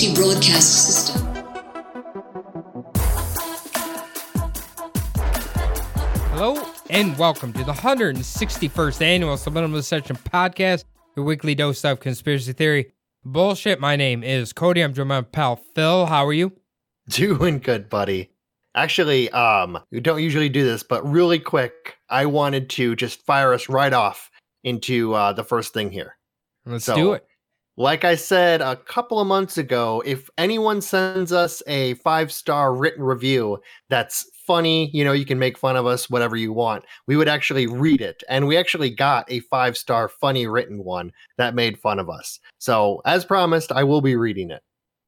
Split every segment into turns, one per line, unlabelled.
Emergency broadcast system.
Hello and welcome to the 161st annual Subliminal Deception podcast, your weekly dose of conspiracy theory bullshit. My name is Cody. I'm joined by my pal Phil. How are you?
Doing good, buddy. Actually, um, we don't usually do this, but really quick, I wanted to just fire us right off into uh, the first thing here.
Let's
So-
do it.
Like I said a couple of months ago, if anyone sends us a five star written review that's funny, you know, you can make fun of us, whatever you want, we would actually read it. And we actually got a five star funny written one that made fun of us. So, as promised, I will be reading it.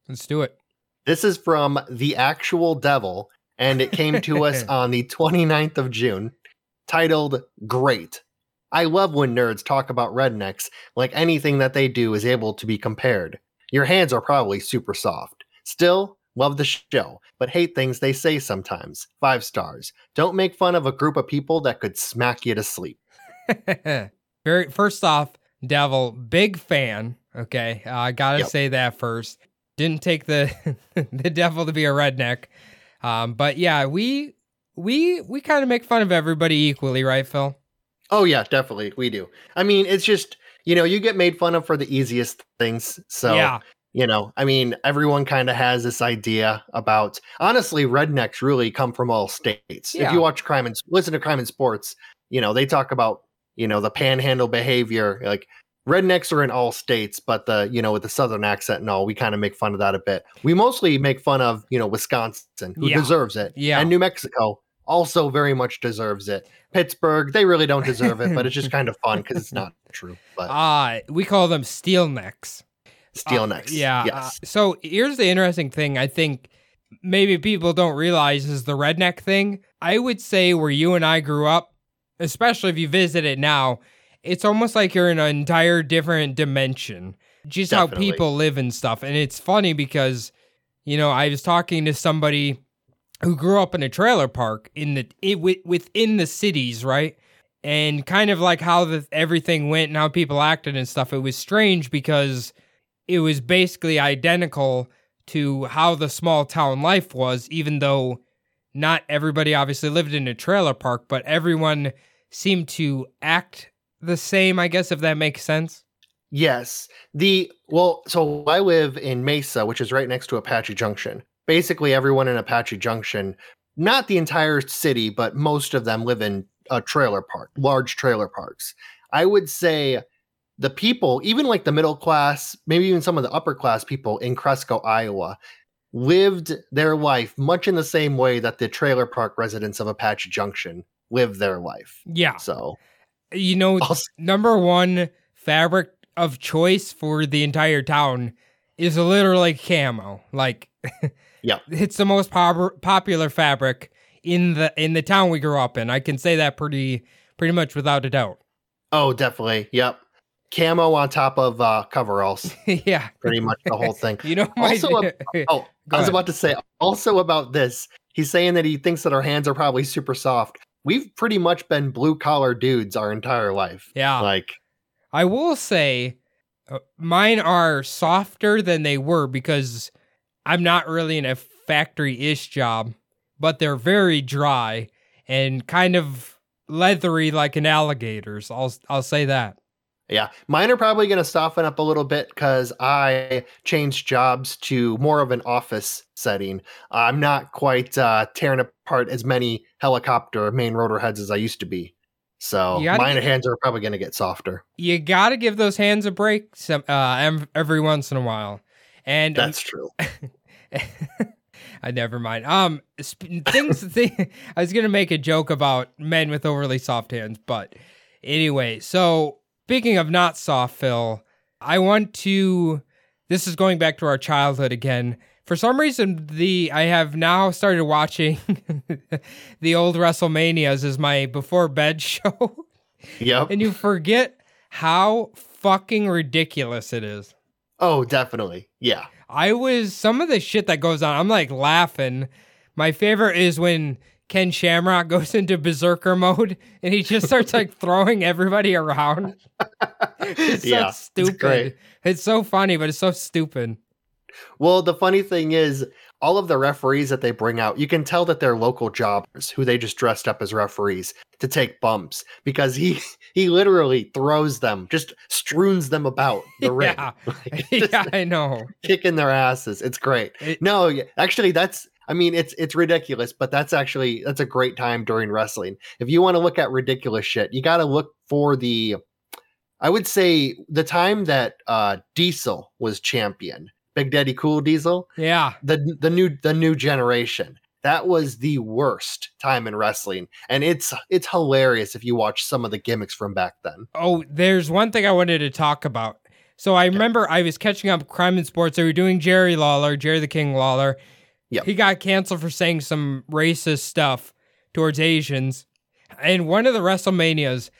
Let's do it.
This is from The Actual Devil, and it came to us on the 29th of June, titled Great. I love when nerds talk about rednecks like anything that they do is able to be compared. Your hands are probably super soft. Still, love the show, but hate things they say sometimes. Five stars. Don't make fun of a group of people that could smack you to sleep.
Very first off, Devil, big fan. Okay, uh, I gotta
Yep.
say that first. Didn't take the the devil to be a redneck, um, but yeah, we we we kind of make fun of everybody equally, right, Phil?
Oh, yeah, definitely. We do. I mean, it's just, you know, you get made fun of for the easiest things. So,
yeah,
you know i mean everyone kind of has this idea about honestly rednecks really come from all states
Yeah.
if you watch crime and listen to crime and sports you know they talk about you know the panhandle behavior like rednecks are in all states but the you know with the southern accent and all we kind of make fun of that a bit we mostly make fun of you know wisconsin who
Yeah.
deserves it
Yeah.
and new mexico also very much deserves it pittsburgh they really don't deserve it but it's just kind of fun because it's not true but
uh, we call them steel necks.
steel
Uh,
necks
yeah. uh, so here's the interesting thing. I think maybe people don't realize is the redneck thing. I would say where you and I grew up, especially if you visit it now, it's almost like you're in an entire different dimension. Just how people live and stuff. And it's funny because, you know, I was talking to somebody who grew up in a trailer park in the it, wi- within the cities, right? And kind of like how the, everything went and how people acted and stuff. It was strange because it was basically identical to how the small town life was, even though not everybody obviously lived in a trailer park, but everyone seemed to act the same, I guess, if that makes sense.
Yes. The well, so I live in Mesa, which is right next to Apache Junction. Basically, everyone in Apache Junction, not the entire city, but most of them live in a trailer park, large trailer parks. I would say the people, even like the middle class, maybe even some of the upper class people in Cresco, Iowa, lived their life much in the same way that the trailer park residents of Apache Junction live their life.
Yeah.
So,
You know,
Also-
number one fabric of choice for the entire town is literally camo. Like,
Yeah.
it's the most pop- popular fabric in the in the town we grew up in. I can say that pretty pretty much without a doubt.
oh, definitely. Yep. Camo on top of uh, coveralls.
yeah.
pretty much the whole thing.
You know, my-
Also, Oh, I was about to say also about this. He's saying that he thinks that our hands are probably super soft. We've pretty much been blue collar dudes our entire life.
yeah.
Like,
I will say uh, mine are softer than they were because I'm not really in a factory ish job, but they're very dry and kind of leathery like an alligator's. I'll I'll say that.
yeah, mine are probably going to soften up a little bit because I changed jobs to more of an office setting. I'm not quite uh, tearing apart as many helicopter main rotor heads as I used to be. So
gotta
mine hands are probably going to get softer.
You got to give those hands a break some uh every once in a while. And
That's true.
I never mind. Um, things. thi- I was gonna make a joke about men with overly soft hands, but anyway. So speaking of not soft, Phil, I want to. this is going back to our childhood again. For some reason, the I have now started watching the old WrestleManias as my before bed show,
Yep.
and you forget how fucking ridiculous it is.
Oh, definitely. Yeah.
I was some of the shit that goes on. I'm like laughing. My favorite is when Ken Shamrock goes into berserker mode and he just starts like throwing everybody around. It's
Yeah,
so
it's
stupid.
great.
It's so funny, but it's so stupid.
Well, the funny thing is, all of the referees that they bring out, you can tell that they're local jobbers who they just dressed up as referees to take bumps because he he literally throws them, just strews them about the ring,
Yeah.
Like,
yeah, I know.
kicking their asses. It's great.
It-
No, actually, that's. I mean, it's it's ridiculous, but that's actually that's a great time during wrestling. If you want to look at ridiculous shit, you got to look for the. I would say the time that uh Diesel was champion, Big Daddy Cool Diesel,
Yeah.
the the new the new generation. That was the worst time in wrestling, and it's it's hilarious if you watch some of the gimmicks from back then.
Oh, there's one thing I wanted to talk about. So I remember I was catching up crime and sports. They were doing Jerry Lawler, Jerry the King Lawler.
Yep.
He got canceled for saying some racist stuff towards Asians. And one of the WrestleManias,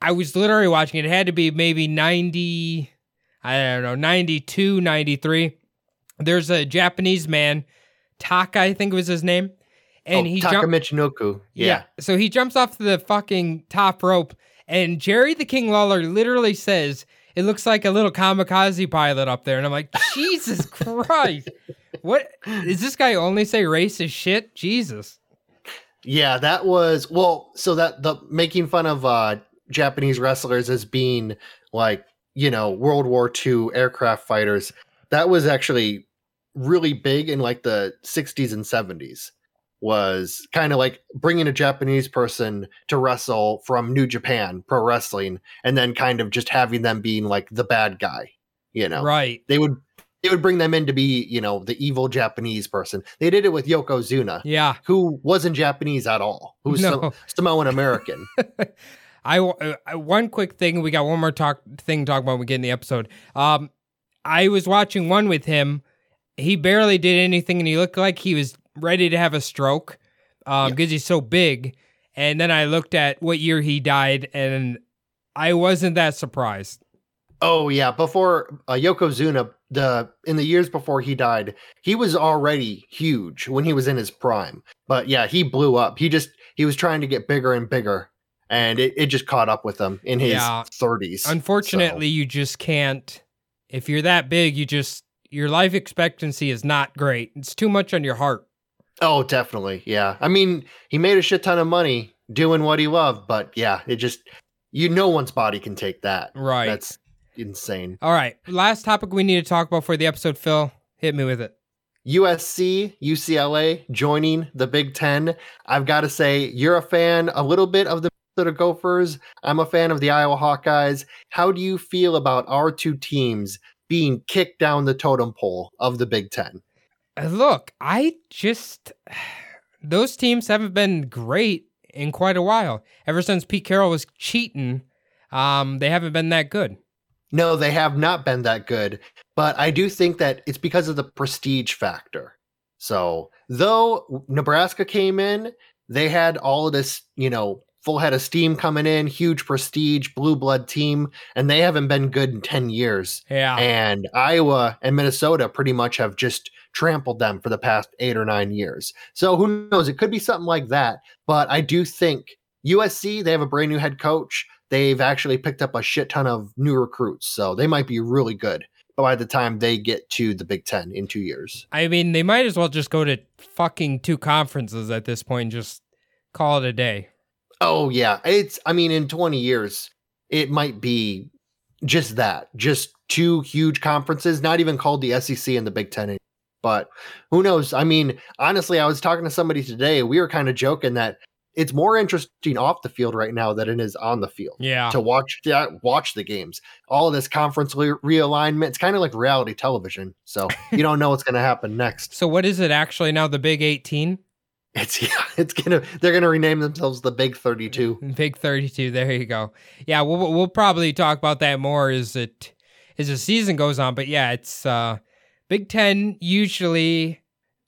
I was literally watching it. It had to be maybe 90, I don't know, 92, 93. There's a Japanese man, Taka, I think was his name. And
oh,
he jumped.
Taka Michinoku. Yeah.
So he jumps off the fucking top rope, and Jerry the King Lawler literally says, It looks like a little kamikaze pilot up there. And I'm like, Jesus Christ. What is this guy only say racist shit? Jesus.
Yeah, that was well. So that the making fun of uh Japanese wrestlers as being like you know World War II aircraft fighters. That was actually really big in like the 60s and 70s. Was kind of like bringing a Japanese person to wrestle from New Japan Pro Wrestling, and then kind of just having them being like the bad guy. You know,
Right.
they would they would bring them in to be you know the evil Japanese person. They did it with Yokozuna
Yeah.
who wasn't Japanese at all, who was
No.
Sam- Samoan American.
I uh, one quick thing. We got one more talk thing to talk about. when We get in the episode. Um, I was watching one with him. He barely did anything, and he looked like he was ready to have a stroke, um, because he's so big. And then I looked at what year he died, and I wasn't that surprised.
oh yeah, before uh, Yokozuna, the in the years before he died, he was already huge when he was in his prime. But yeah, he blew up. He just he was trying to get bigger and bigger, and it, it just caught up with him in his
Yeah.
thirties.
Unfortunately, you just can't. If you're that big, you just your life expectancy is not great. It's too much on your heart.
oh, definitely, yeah. I mean, he made a shit ton of money doing what he loved, but yeah, it just you no one's body can take that.
Right.
That's insane.
All right. Last topic we need to talk about for the episode. Phil, hit me with it.
USC, UCLA joining the Big Ten. I've got to say, you're a fan a little bit of the Minnesota Gophers. I'm a fan of the Iowa Hawkeyes. How do you feel about our two teams being kicked down the totem pole of the Big Ten?
Uh, Look, I just those teams haven't been great in quite a while. Ever since Pete Carroll was cheating, um, they haven't been that good.
No, they have not been that good, but I do think that it's because of the prestige factor. So, though Nebraska came in, they had all of this, you know, full head of steam coming in, huge prestige, blue blood team, and they haven't been good in 10 years.
Yeah.
And Iowa and Minnesota pretty much have just trampled them for the past eight or nine years. So who knows? It could be something like that. But I do think USC, they have a brand new head coach. They've actually picked up a shit ton of new recruits. So they might be really good by the time they get to the Big Ten in two years.
I mean, they might as well just go to fucking two conferences at this point and just call it a day.
Oh, yeah. It's, I mean, in 20 years, it might be just that, just two huge conferences, not even called the SEC and the Big Ten. anymore. But who knows? I mean, honestly, I was talking to somebody today. We were kind of joking that it's more interesting off the field right now than it is on the field
Yeah.
to watch yeah, watch the games. All of this conference re- realignment, it's kind of like reality television. So you don't know what's going to happen next.
So what is it actually now? The Big 18,
It's yeah, it's gonna they're gonna rename themselves the Big Thirty Two.
Big 32. There you go. Yeah, we'll we'll probably talk about that more as it as the season goes on. But yeah, it's uh Big Ten usually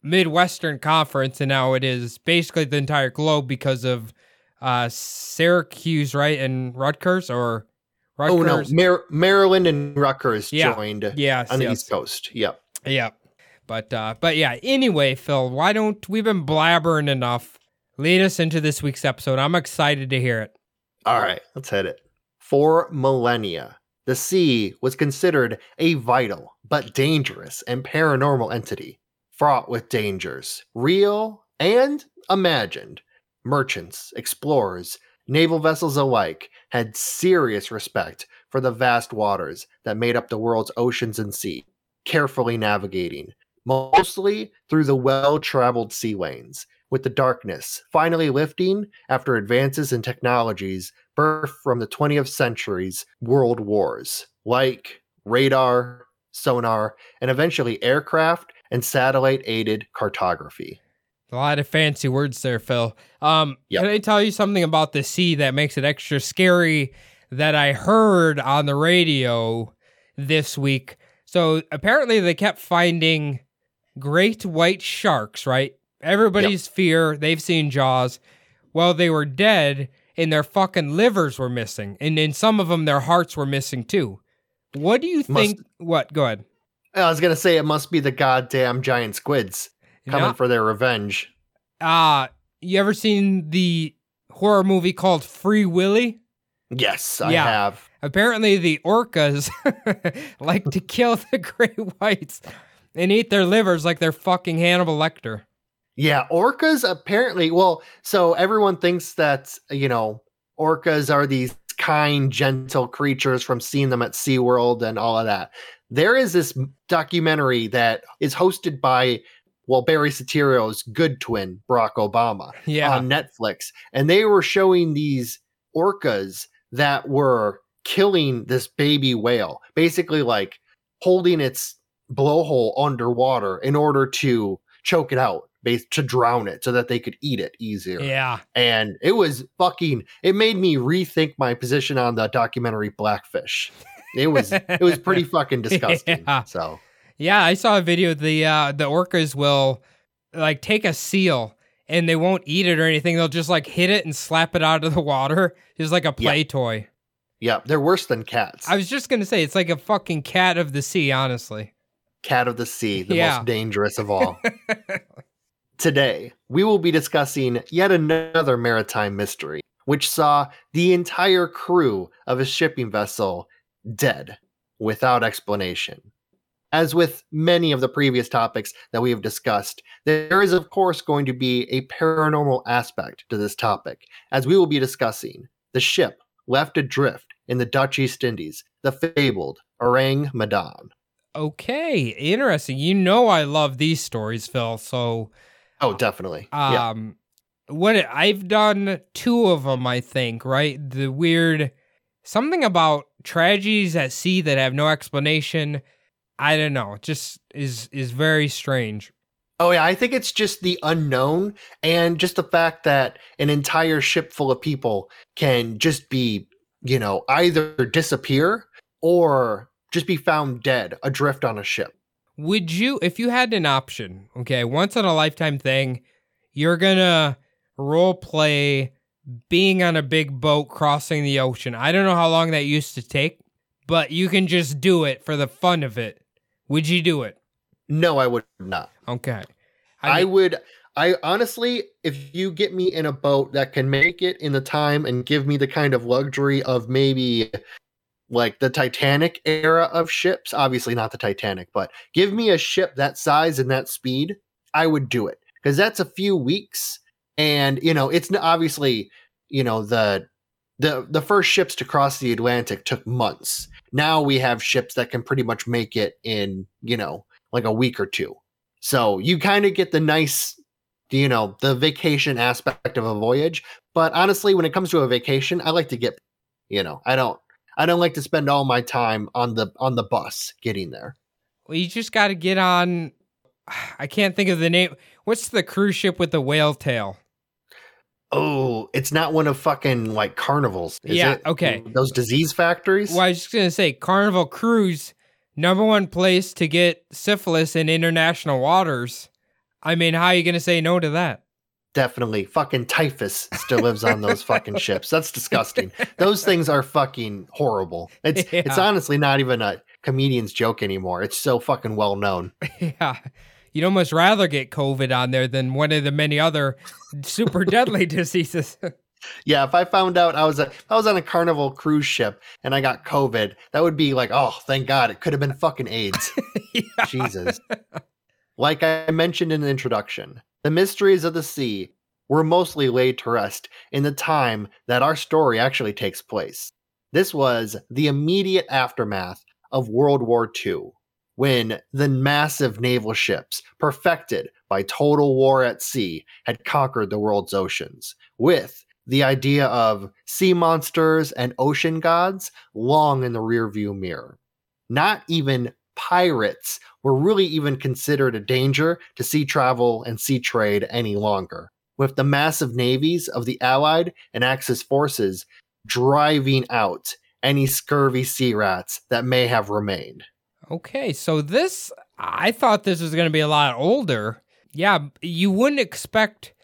Midwestern Conference, and now it is basically the entire globe because of uh, Syracuse, right, and Rutgers, or Rutgers.
Oh no, Mar- Maryland and Rutgers
Yeah.
joined
Yes,
on the. East Coast. Yep.
Yeah. But uh but yeah, anyway, Phil, why don't we've been blabbering enough. Lead us into this week's episode. I'm excited to hear it.
All right, let's hit it. For millennia, the sea was considered a vital but dangerous and paranormal entity, fraught with dangers, real and imagined. Merchants, explorers, naval vessels alike had serious respect for the vast waters that made up the world's oceans and sea, carefully navigating, mostly through the well traveled sea lanes, with the darkness finally lifting after advances in technologies birthed from the 20th century's world wars, like radar, sonar, and eventually aircraft and satellite aided cartography.
A lot of fancy words there, Phil. Um
Yep.
can I tell you something about the sea that makes it extra scary that I heard on the radio this week? So apparently they kept finding great white sharks, right? Everybody's fear, they've seen Jaws. Well, they were dead and their fucking livers were missing. And in some of them, their hearts were missing too. What do you
Must-
think? What? Go ahead.
I was going to say it must be the goddamn giant squids coming
No-
for their revenge.
Uh, you ever seen the horror movie called Free Willy?
Yes, I
Yeah.
have.
Apparently, the orcas like to kill the great whites and eat their livers like they're fucking Hannibal Lecter.
Yeah, orcas apparently, well, so everyone thinks that, you know, orcas are these kind, gentle creatures from seeing them at SeaWorld and all of that. There is this documentary that is hosted by, well, Barry Soetoro's good twin, Barack Obama,
Yeah.
on Netflix. And they were showing these orcas that were killing this baby whale, basically like holding its blowhole underwater in order to choke it out, to drown it so that they could eat it easier.
yeah.
And it was fucking it made me rethink my position on the documentary Blackfish. It was it was pretty fucking disgusting.
Yeah.
So
Yeah, I saw a video. The uh, the orcas will like take a seal and they won't eat it or anything. They'll just like hit it and slap it out of the water, It's like a
Yeah.
play toy.
yeah, they're worse than cats.
I was just gonna say it's like a fucking cat of the sea, honestly.
Cat of the sea, the
Yeah.
most dangerous of all. Today, we will be discussing yet another maritime mystery, which saw the entire crew of a shipping vessel dead without explanation. As with many of the previous topics that we have discussed, there is, of course, going to be a paranormal aspect to this topic, as we will be discussing the ship left adrift in the Dutch East Indies, the fabled Orang Medan.
Okay, interesting. You know I love these stories, Phil. So
Oh, definitely. yeah.
um what I've done two of them, I think, right? The weird something about tragedies at sea that have no explanation. I don't know. It just is is very strange.
Oh yeah, I think it's just the unknown and just the fact that an entire ship full of people can just be, you know, either disappear or just be found dead adrift on a ship.
Would you, if you had an option, okay, once in a lifetime thing, you're gonna role play being on a big boat crossing the ocean. I don't know how long that used to take, but you can just do it for the fun of it. Would you do it?
No, I would not.
Okay.
I,
mean-
would I honestly if you get me in a boat that can make it in the time and give me the kind of luxury of maybe like the Titanic era of ships, obviously not the Titanic, but give me a ship that size and that speed, I would do it because that's a few weeks and you know, it's obviously, you know, the the the first ships to cross the Atlantic took months. Now we have ships that can pretty much make it in, you know, like a week or two. So you kind of get the nice, you know, the vacation aspect of a voyage. But honestly, when it comes to a vacation, I like to get, you know, I don't, I don't like to spend all my time on the on the bus getting there.
Well, you just got to get on. I can't think of the name. What's the cruise ship with the whale tail?
Oh, it's not one of fucking like carnivals. Is
Yeah,
it?
okay.
Those disease factories.
Well, I was just gonna say Carnival Cruise number one place to get syphilis in international waters. I mean, how are you going to say no to that?
Definitely. Fucking typhus still lives on those fucking ships. That's disgusting. Those things are fucking horrible. It's it's honestly not even a comedian's joke anymore. It's so fucking well known.
yeah. You'd almost rather get COVID on there than one of the many other super deadly diseases.
Yeah, if I found out I was a I was on a carnival cruise ship and I got COVID, that would be like, oh, thank God, it could have been fucking AIDS.
Yeah.
Jesus. Like I mentioned in the introduction, the mysteries of the sea were mostly laid to rest in the time that our story actually takes place. This was the immediate aftermath of World War II, when the massive naval ships, perfected by total war at sea, had conquered the world's oceans, with the idea of sea monsters and ocean gods long in the rearview mirror. Not even pirates were really even considered a danger to sea travel and sea trade any longer, with the massive navies of the Allied and Axis forces driving out any scurvy sea rats that may have remained.
Okay, so this, I thought this was going to be a lot older. Yeah, you wouldn't expect,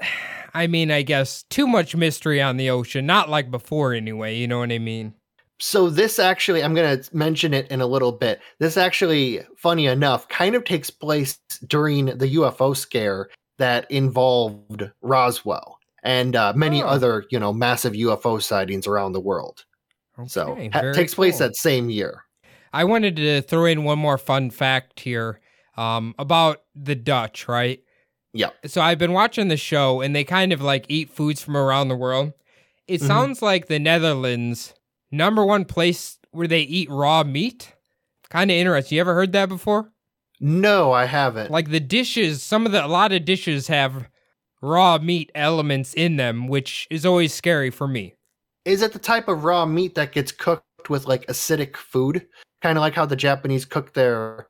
I mean, I guess, too much mystery on the ocean. Not like before, anyway. You know what I mean?
So this actually, I'm going to mention it in a little bit. This actually, funny enough, kind of takes place during the UFO scare that involved Roswell and uh, many
Oh.
other, you know, massive UFO sightings around the world. so
Okay,
ha-
very
takes place
cool.
that same year.
I wanted to throw in one more fun fact here um, about the Dutch, right?
Yeah.
So I've been watching the show and they kind of like eat foods from around the world. It
Mhm.
sounds like the Netherlands, number one place where they eat raw meat. Kind of interesting. You ever heard that before?
No, I haven't.
Like the dishes, some of the, a lot of dishes have raw meat elements in them, which is always scary for me.
Is it the type of raw meat that gets cooked with like acidic food? Kind of like how the Japanese cook their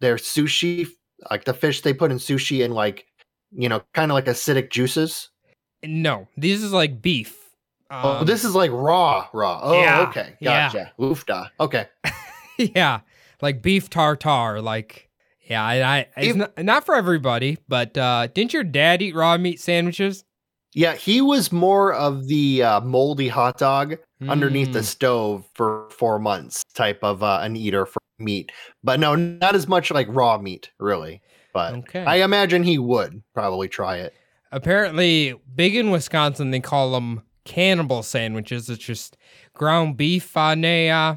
their sushi, like the fish they put in sushi and like, you know, kind of like acidic juices.
No, this is like beef.
Oh,
Um,
this is like raw, raw. Oh,
yeah,
okay.
yeah.
Gotcha. Oofda. Okay.
yeah, like beef tartare. Like, yeah, I, I it's
If-
not, not for everybody, but uh, didn't your dad eat raw meat sandwiches?
Yeah, he was more of the uh, moldy hot dog underneath the
Mm,
stove for four months type of uh, an eater for meat. But no, not as much like raw meat, really. But
Okay.
I imagine he would probably try it.
Apparently, big in Wisconsin, they call them cannibal sandwiches. It's just ground beef on a uh,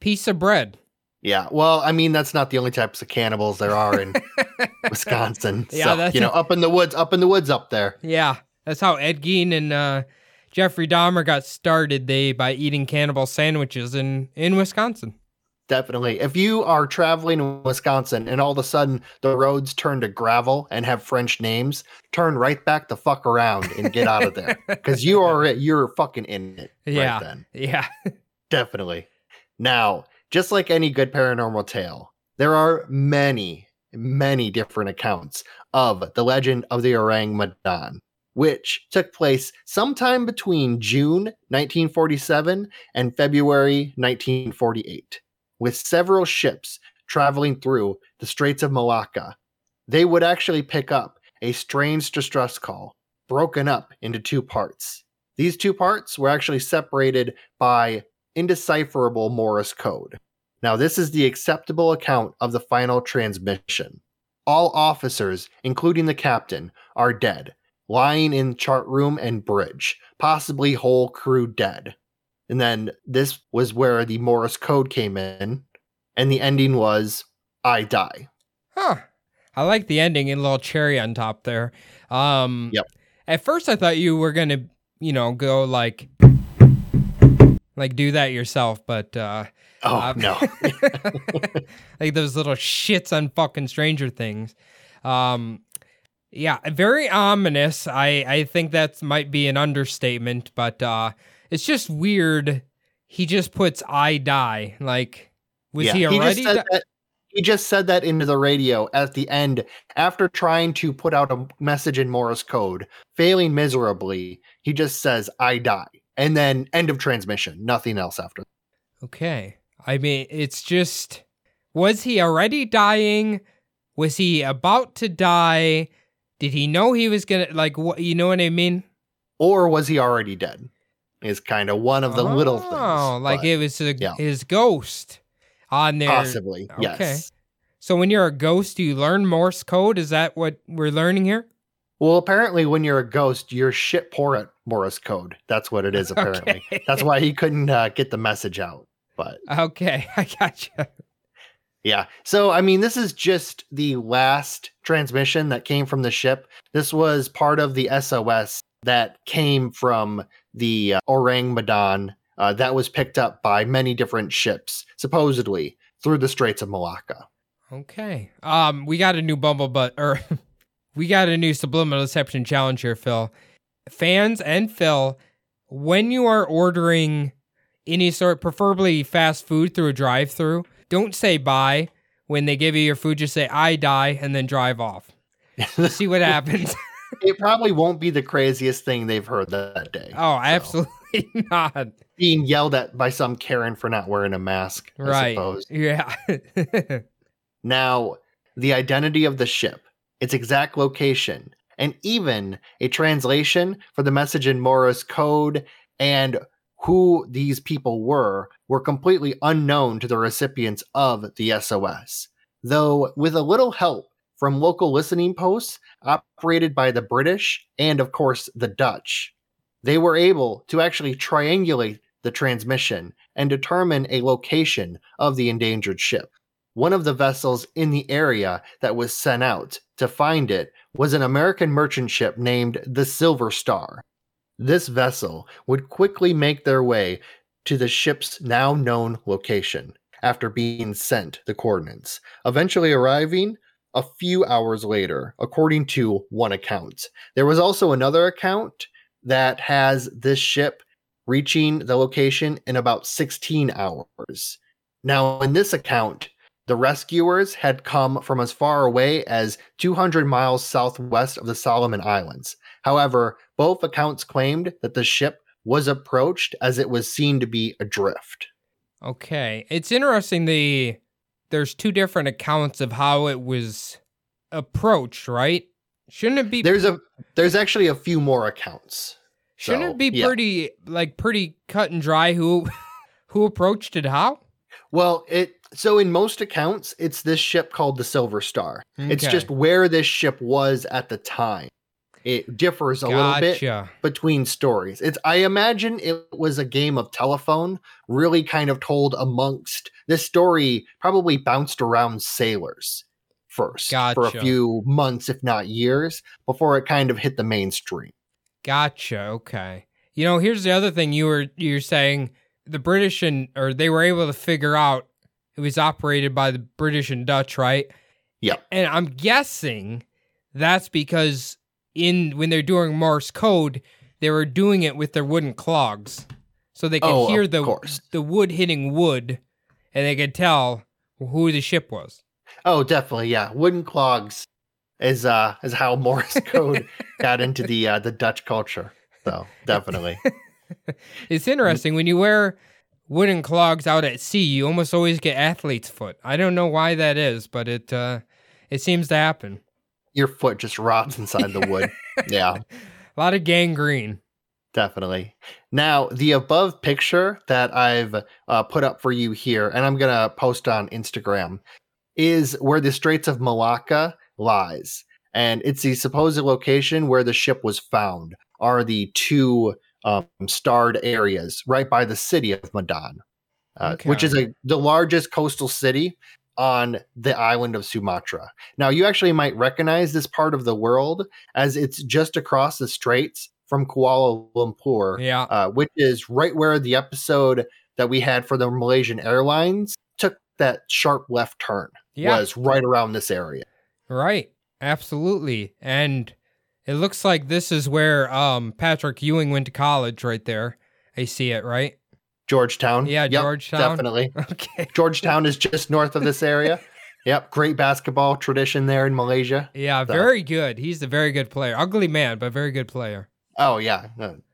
piece of bread.
Yeah, well, I mean that's not the only types of cannibals there are in Wisconsin.
Yeah,
so,
that's-
you know, up in the woods, up in the woods up there.
Yeah, that's how Ed Gein and uh, Jeffrey Dahmer got started. They by eating cannibal sandwiches in in Wisconsin.
Definitely. If you are traveling in Wisconsin and all of a sudden the roads turn to gravel and have French names, turn right back the fuck around and get out of there because you are you're fucking in it.
Yeah.
Right then.
Yeah.
Definitely. Now, just like any good paranormal tale, there are many, many different accounts of the legend of the Orang Medan, which took place sometime between June 1947 and February 1948, with several ships traveling through the Straits of Malacca. They would actually pick up a strange distress call, broken up into two parts. These two parts were actually separated by indecipherable Morse code. Now, this is the acceptable account of the final transmission. All officers, including the captain, are dead, lying in chart room and bridge, possibly whole crew dead. And then this was where the Morse code came in, and the ending was I die.
Huh. I like the ending and a little cherry on top there. Um
Yep.
At first I thought you were going to, you know, go like like do that yourself, but uh
Oh,
uh,
no.
like those little shits on fucking Stranger Things. Um yeah, very ominous. I I think that might be an understatement, but uh it's just weird. He just puts I die. Like was
Yeah,
he
just
already
said
di-
that, he just said that into the radio at the end after trying to put out a message in Morse code, failing miserably. He just says, I die. And then end of transmission. Nothing else after.
Okay. I mean, it's just Was he already dying? Was he about to die? Did he know he was gonna like what? You know what I mean?
Or was he already dead? Is kind of one of the little things.
Oh, like
but
it was a,
yeah.
his ghost on there.
possibly.
Okay.
Yes.
So when you're a ghost, do you learn Morse code? Is that what we're learning here?
Well, apparently, when you're a ghost, you're shit poor at Morse code. That's what it is. Apparently,
Okay.
that's why he couldn't uh, get the message out. But
Okay, I gotcha.
yeah, so I mean, this is just the last transmission that came from the ship. This was part of the SOS that came from the uh, Orang Medan uh, that was picked up by many different ships, supposedly through the Straits of Malacca.
Okay. Um, we got a new Bumble but or we got a new Subliminal Deception challenge here, Phil. Fans and Phil, when you are ordering any sort, preferably fast food through a drive-through, don't say bye. When they give you your food, just say "I die" and then drive off. See what happens.
It probably won't be the craziest thing they've heard that day.
oh,
So,
absolutely not.
being yelled at by some Karen for not wearing a mask. I
Right. Yeah.
Now, the identity of the ship, its exact location, and even a translation for the message in Morse code and who these people were were completely unknown to the recipients of the SOS. Though, with a little help from local listening posts operated by the British and, of course, the Dutch, they were able to actually triangulate the transmission and determine a location of the endangered ship. One of the vessels in the area that was sent out to find it was an American merchant ship named the Silver Star. This vessel would quickly make their way to the ship's now known location after being sent the coordinates, eventually arriving a few hours later, according to one account. There was also another account that has this ship reaching the location in about 16 hours. Now, in this account, the rescuers had come from as far away as 200 miles southwest of the Solomon Islands. However, both accounts claimed that the ship was approached as it was seen to be adrift.
Okay. It's interesting the there's two different accounts of how it was approached, right? Shouldn't it be
There's a there's actually a few more accounts.
shouldn't
so,
it be
yeah.
pretty like pretty cut and dry who who approached it how?
Well, it so in most accounts it's this ship called the Silver Star. It's just where this ship was at the time. It differs a little bit between stories. It's I imagine it was a game of telephone, really kind of told amongst this story probably bounced around sailors first for a few months, if not years, before it kind of hit the mainstream.
Gotcha. Okay. You know, here's the other thing you were you're saying the British and or they were able to figure out it was operated by the British and Dutch, right?
Yeah.
And I'm guessing that's because in when they're doing Morse code, they were doing it with their wooden clogs. So they could
Oh,
hear the
course.
the wood hitting wood and they could tell who the ship was.
Oh, definitely, yeah. Wooden clogs is uh is how Morse code got into the uh, the Dutch culture. So definitely.
It's interesting when you wear wooden clogs out at sea, you almost always get athlete's foot. I don't know why that is, but it uh it seems to happen.
Your foot just rots inside the wood. Yeah.
A lot of gangrene.
Definitely. Now, the above picture that I've uh, put up for you here, and I'm going to post on Instagram, is where the Straits of Malacca lies. And it's the supposed location where the ship was found, are the two um, starred areas right by the city of Medan, uh, which is a, the largest coastal city on the island of Sumatra. Now, you actually might recognize this part of the world as it's just across the straits from Kuala Lumpur,
Yeah.
uh, which is right where the episode that we had for the Malaysian Airlines took that sharp left turn.
Yeah.
Was right around this area.
Right. Absolutely. And it looks like this is where um Patrick Ewing went to college right there. I see it, right?
Georgetown.
Yeah,
Yep,
Georgetown.
Definitely.
Okay.
Georgetown is just north of this area. Yep. Great basketball tradition there in Malaysia.
Yeah,
So-
very good. He's a very good player. Ugly man, but very good player.
Oh, yeah.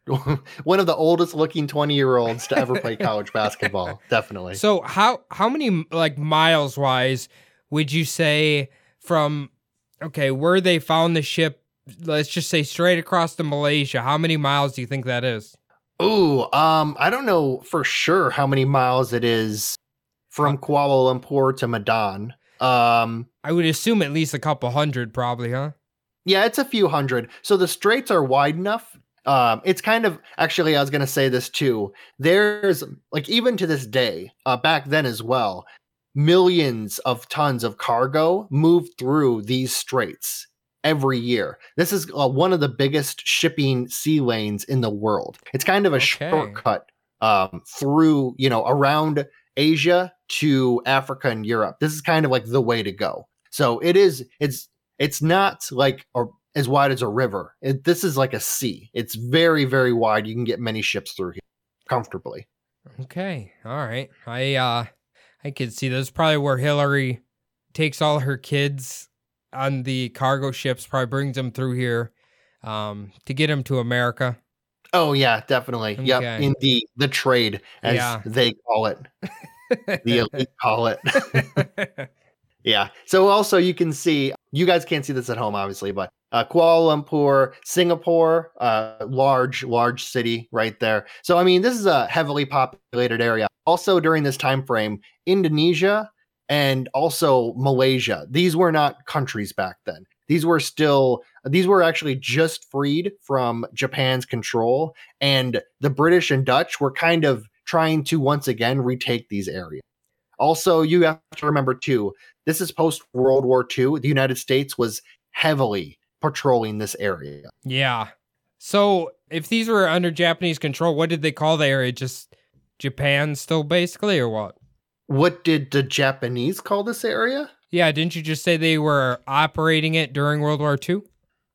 one of the oldest looking 20 year olds to ever play college basketball. Definitely.
So how how many like miles wise would you say from okay where they found the ship? Let's just say straight across to Malaysia. How many miles do you think that is?
Ooh, um, I don't know for sure how many miles it is from Kuala Lumpur to Medan. Um,
I would assume at least a couple hundred, probably, huh?
Yeah, it's a few hundred. So the straits are wide enough. Um, it's kind of actually, I was going to say this too. There's like even to this day, uh, back then as well, millions of tons of cargo moved through these straits every year. This is uh, one of the biggest shipping sea lanes in the world. It's kind of a
Okay.
shortcut um, through, you know, around Asia to Africa and Europe. This is kind of like the way to go. So it is. It's it's not like a, as wide as a river. It, this is like a sea. It's very very wide. You can get many ships through here comfortably.
Okay, all right. I uh, I could see this. Probably where Hillary takes all her kids on the cargo ships. Probably brings them through here, um, to get them to America.
Oh yeah, definitely. Yep. In the the trade, as
Yeah.
they call it, the elite call it. Yeah. So also you can see you guys can't see this at home, obviously, but uh, Kuala Lumpur, Singapore, uh, large large city right there. So I mean, this is a heavily populated area. Also during this time frame, Indonesia and also Malaysia. These were not countries back then. These were still these were actually just freed from Japan's control, and the British and Dutch were kind of trying to once again retake these areas. Also, you have to remember too, this is post World War II. The United States was heavily patrolling this area.
yeah. So if these were under Japanese control, what did they call the area? Just Japan, still basically, or what?
What did the Japanese call this area?
Yeah, didn't you just say they were operating it during World War II?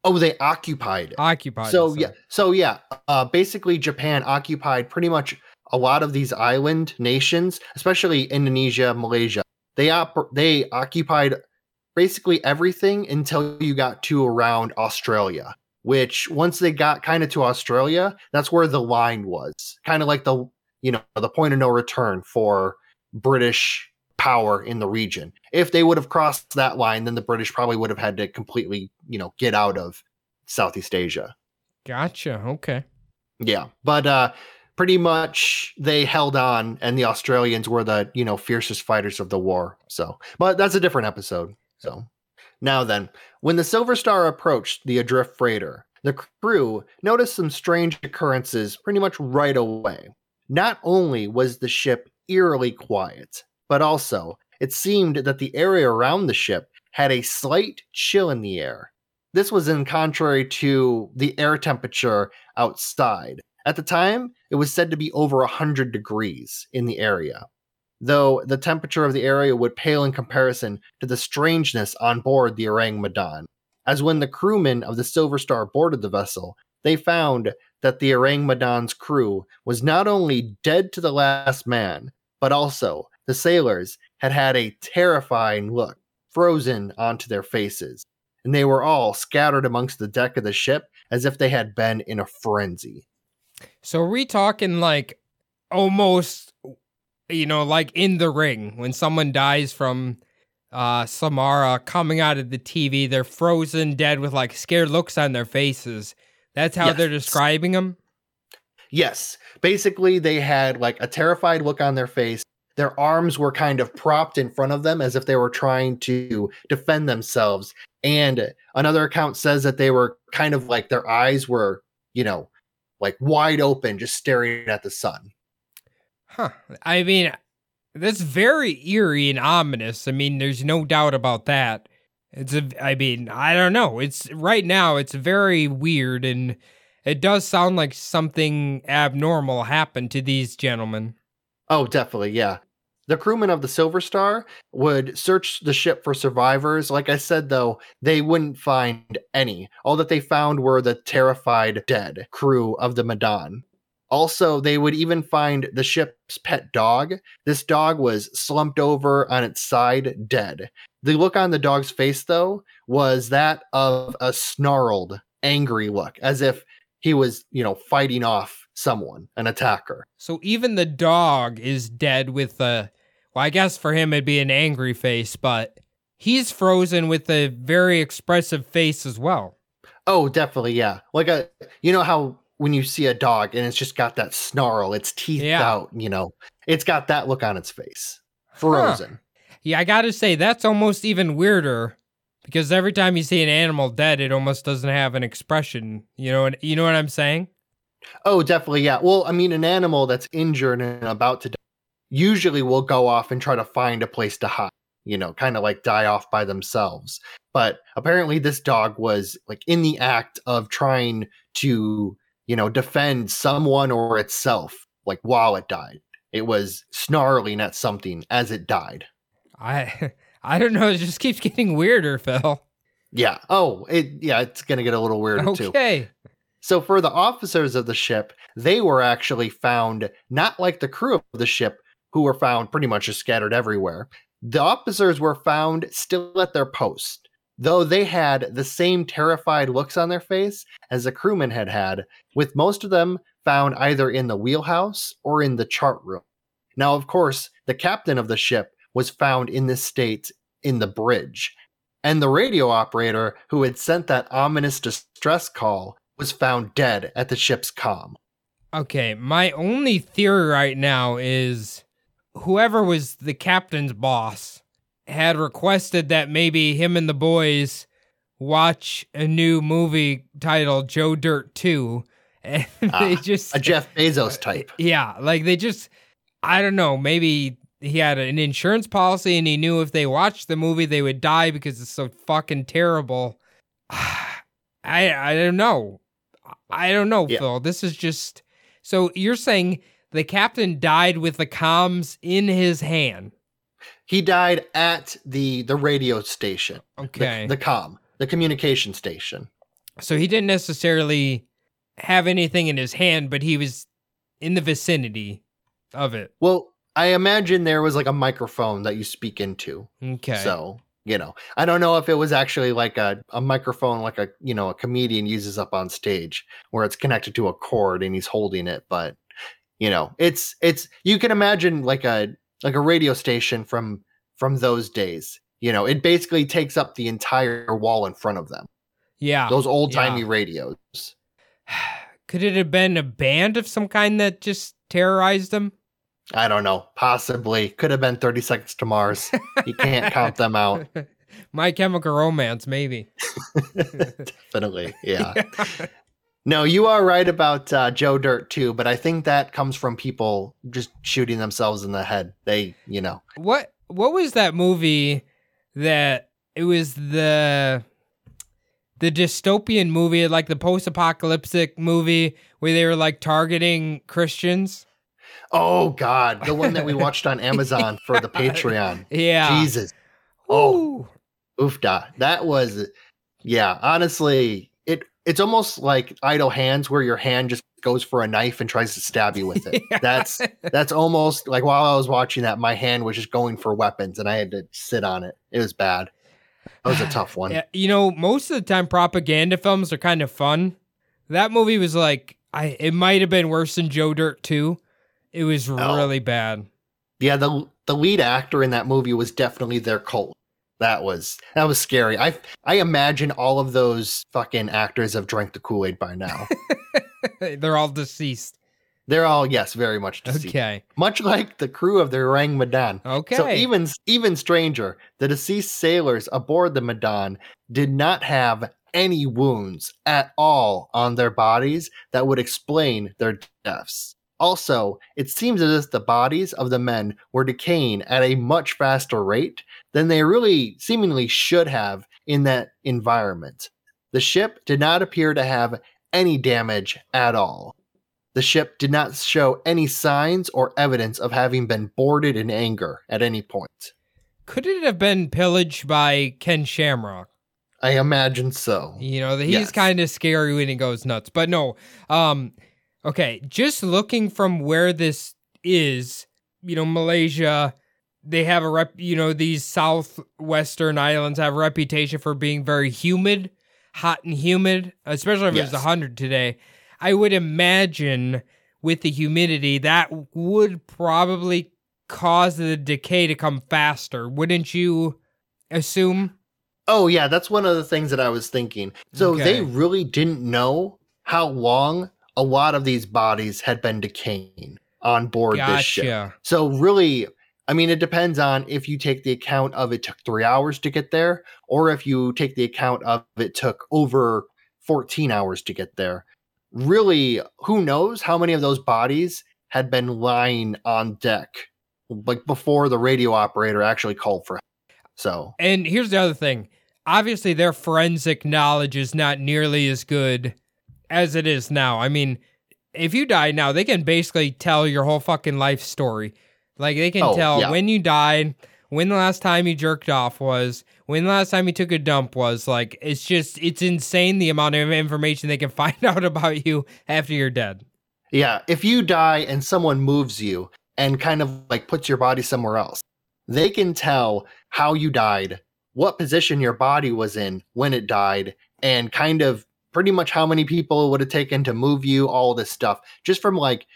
Oh, they occupied it.
Occupied.
so
it,
yeah so yeah uh, basically japan occupied pretty much a lot of these island nations especially indonesia malaysia they op- they occupied basically everything until you got to around australia which once they got kind of to australia that's where the line was kind of like the you know the point of no return for british power in the region if they would have crossed that line then the british probably would have had to completely you know get out of southeast asia
Gotcha. Okay.
yeah, but uh pretty much they held on and the Australians were the, you know, fiercest fighters of the war. So, but that's a different episode. So, now then, when the Silver Star approached the adrift freighter, the crew noticed some strange occurrences pretty much right away. Not only was the ship eerily quiet, but also it seemed that the area around the ship had a slight chill in the air. This was in contrary to the air temperature outside. At the time, it was said to be over 100 degrees in the area, though the temperature of the area would pale in comparison to the strangeness on board the Orang Medan. As when the crewmen of the Silver Star boarded the vessel, they found that the Orang Medan's crew was not only dead to the last man, but also the sailors had had a terrifying look frozen onto their faces, and they were all scattered amongst the deck of the ship as if they had been in a frenzy.
So are we talking like almost, you know, like in the ring when someone dies from uh Samara coming out of the TV, they're frozen dead with like scared looks on their faces. That's how they're describing them.
Yes. Basically, they had like a terrified look on their face. Their arms were kind of propped in front of them as if they were trying to defend themselves. And another account says that they were kind of like their eyes were, you know, like wide open, just staring at the sun.
Huh. I mean, that's very eerie and ominous. I mean, there's no doubt about that. It's a, I mean, I don't know. It's right now, it's very weird and it does sound like something abnormal happened to these gentlemen.
Oh, definitely. Yeah. The crewmen of the Silver Star would search the ship for survivors. Like I said, though, they wouldn't find any. All that they found were the terrified dead crew of the Medan. Also, they would even find the ship's pet dog. This dog was slumped over on its side, dead. The look on the dog's face, though, was that of a snarled, angry look, as if he was, you know, fighting off someone, an attacker.
So even the dog is dead with a, well, I guess for him it'd be an angry face, but he's frozen with a very expressive face as well.
Oh, definitely, yeah. Like a, you know how when you see a dog and it's just got that snarl, its teeth
Yeah.
out, you know, it's got that look on its face, frozen.
Yeah, I gotta say that's almost even weirder because every time you see an animal dead, it almost doesn't have an expression. You know, what- you know what I'm saying?
Oh, definitely, yeah. Well, I mean, an animal that's injured and about to die usually will go off and try to find a place to hide, you know, kind of like die off by themselves. But apparently, this dog was like in the act of trying to, you know, defend someone or itself, like while it died. It was snarling at something as it died.
I I don't know. It just keeps getting weirder, Phil.
Yeah. Oh, it, yeah, it's going to get a little weirder too.
Okay.
So for the officers of the ship, they were actually found not like the crew of the ship, who were found pretty much just scattered everywhere. The officers were found still at their post, though they had the same terrified looks on their face as the crewmen had had, with most of them found either in the wheelhouse or in the chart room. Now, of course, the captain of the ship was found in this state in the bridge, and the radio operator who had sent that ominous distress call was found dead at the ship's comm.
Okay. My only theory right now is whoever was the captain's boss had requested that maybe him and the boys watch a new movie titled Joe Dirt 2. And they
Ah,
just
A Jeff Bezos type.
Yeah, like they just I don't know, maybe he had an insurance policy and he knew if they watched the movie they would die because it's so fucking terrible. I I don't know. I don't know,
Yeah.
Phil. This is just so you're saying the captain died with the comms in his hand.
He died at the the radio station. the-
Okay.
The, comm, the communication station.
so he didn't necessarily have anything in his hand, but he was in the vicinity of it.
Well, I imagine there was like a microphone that you speak into.
Okay.
So, you know, I don't know if it was actually like a, a microphone like a, you know, a comedian uses up on stage where it's connected to a cord and he's holding it, but you know, it's it's you can imagine like a like a radio station from from those days. You know, it basically takes up the entire wall in front of them.
yeah.
Those old-timey
yeah.
radios.
Could it have been a band of some kind that just terrorized them?
I don't know. Possibly could have been 30 seconds to Mars. You can't count them out.
My Chemical Romance, maybe.
Definitely. Yeah. No, you are right about uh, Joe Dirt too, but I think that comes from people just shooting themselves in the head. They, you know,
What What was that movie that it was the the dystopian movie, like the post-apocalyptic movie where they were like targeting Christians?
Oh God, the one that we watched on Amazon for the Patreon.
Yeah.
Jesus. Oh,
Ooh.
oofda. That was, yeah, honestly, it it's almost like idle hands where your hand just goes for a knife and tries to stab you with it.
Yeah.
That's that's almost like while I was watching that, my hand was just going for weapons and I had to sit on it. It was bad. That was a tough one.
Yeah, you know, most of the time propaganda films are kind of fun. That movie was like I it might have been worse than Joe Dirt 2. It was
Oh.
really bad.
Yeah, the the lead actor in that movie was definitely their cult. That was that was scary. I I imagine all of those fucking actors have drank the Kool Aid by now.
They're all deceased.
They're all yes, very much deceased.
Okay.
Much like the crew of the Orang Medan.
Okay.
So even even stranger, the deceased sailors aboard the Medan did not have any wounds at all on their bodies that would explain their deaths. Also, it seems as if the bodies of the men were decaying at a much faster rate than they really seemingly should have in that environment. The ship did not appear to have any damage at all. The ship did not show any signs or evidence of having been boarded in anger at any point.
Could it have been pillaged by Ken Shamrock?
I imagine so.
You know, he's
Yes.
kind of scary when he goes nuts. But no, um, okay, just looking from where this is, you know, Malaysia, they have a rep. You know, these southwestern islands have a reputation for being very humid, hot and humid, especially if it's
Yes.
hundred today. I would imagine with the humidity that would probably cause the decay to come faster. Wouldn't you assume?
Oh yeah, that's one of the things that I was thinking. So they really didn't know how long a lot of these bodies had been decaying on board this ship. So really, I mean, it depends on if you take the account of it took three hours to get there, or if you take the account of it took over 14 hours to get there. Really, who knows how many of those bodies had been lying on deck, like before the radio operator actually called for help. So
And here's the other thing. Obviously, their forensic knowledge is not nearly as good as it is now. I mean, if you die now, they can basically tell your whole fucking life story. Like they can
Oh,
tell
yeah.
when you died, when the last time you jerked off was, when the last time you took a dump was. Like it's just it's insane the amount of information they can find out about you after you're dead.
Yeah, if you die and someone moves you and kind of like puts your body somewhere else, they can tell how you died, what position your body was in when it died, and kind of pretty much how many people it would have taken to move you, all this stuff, just from like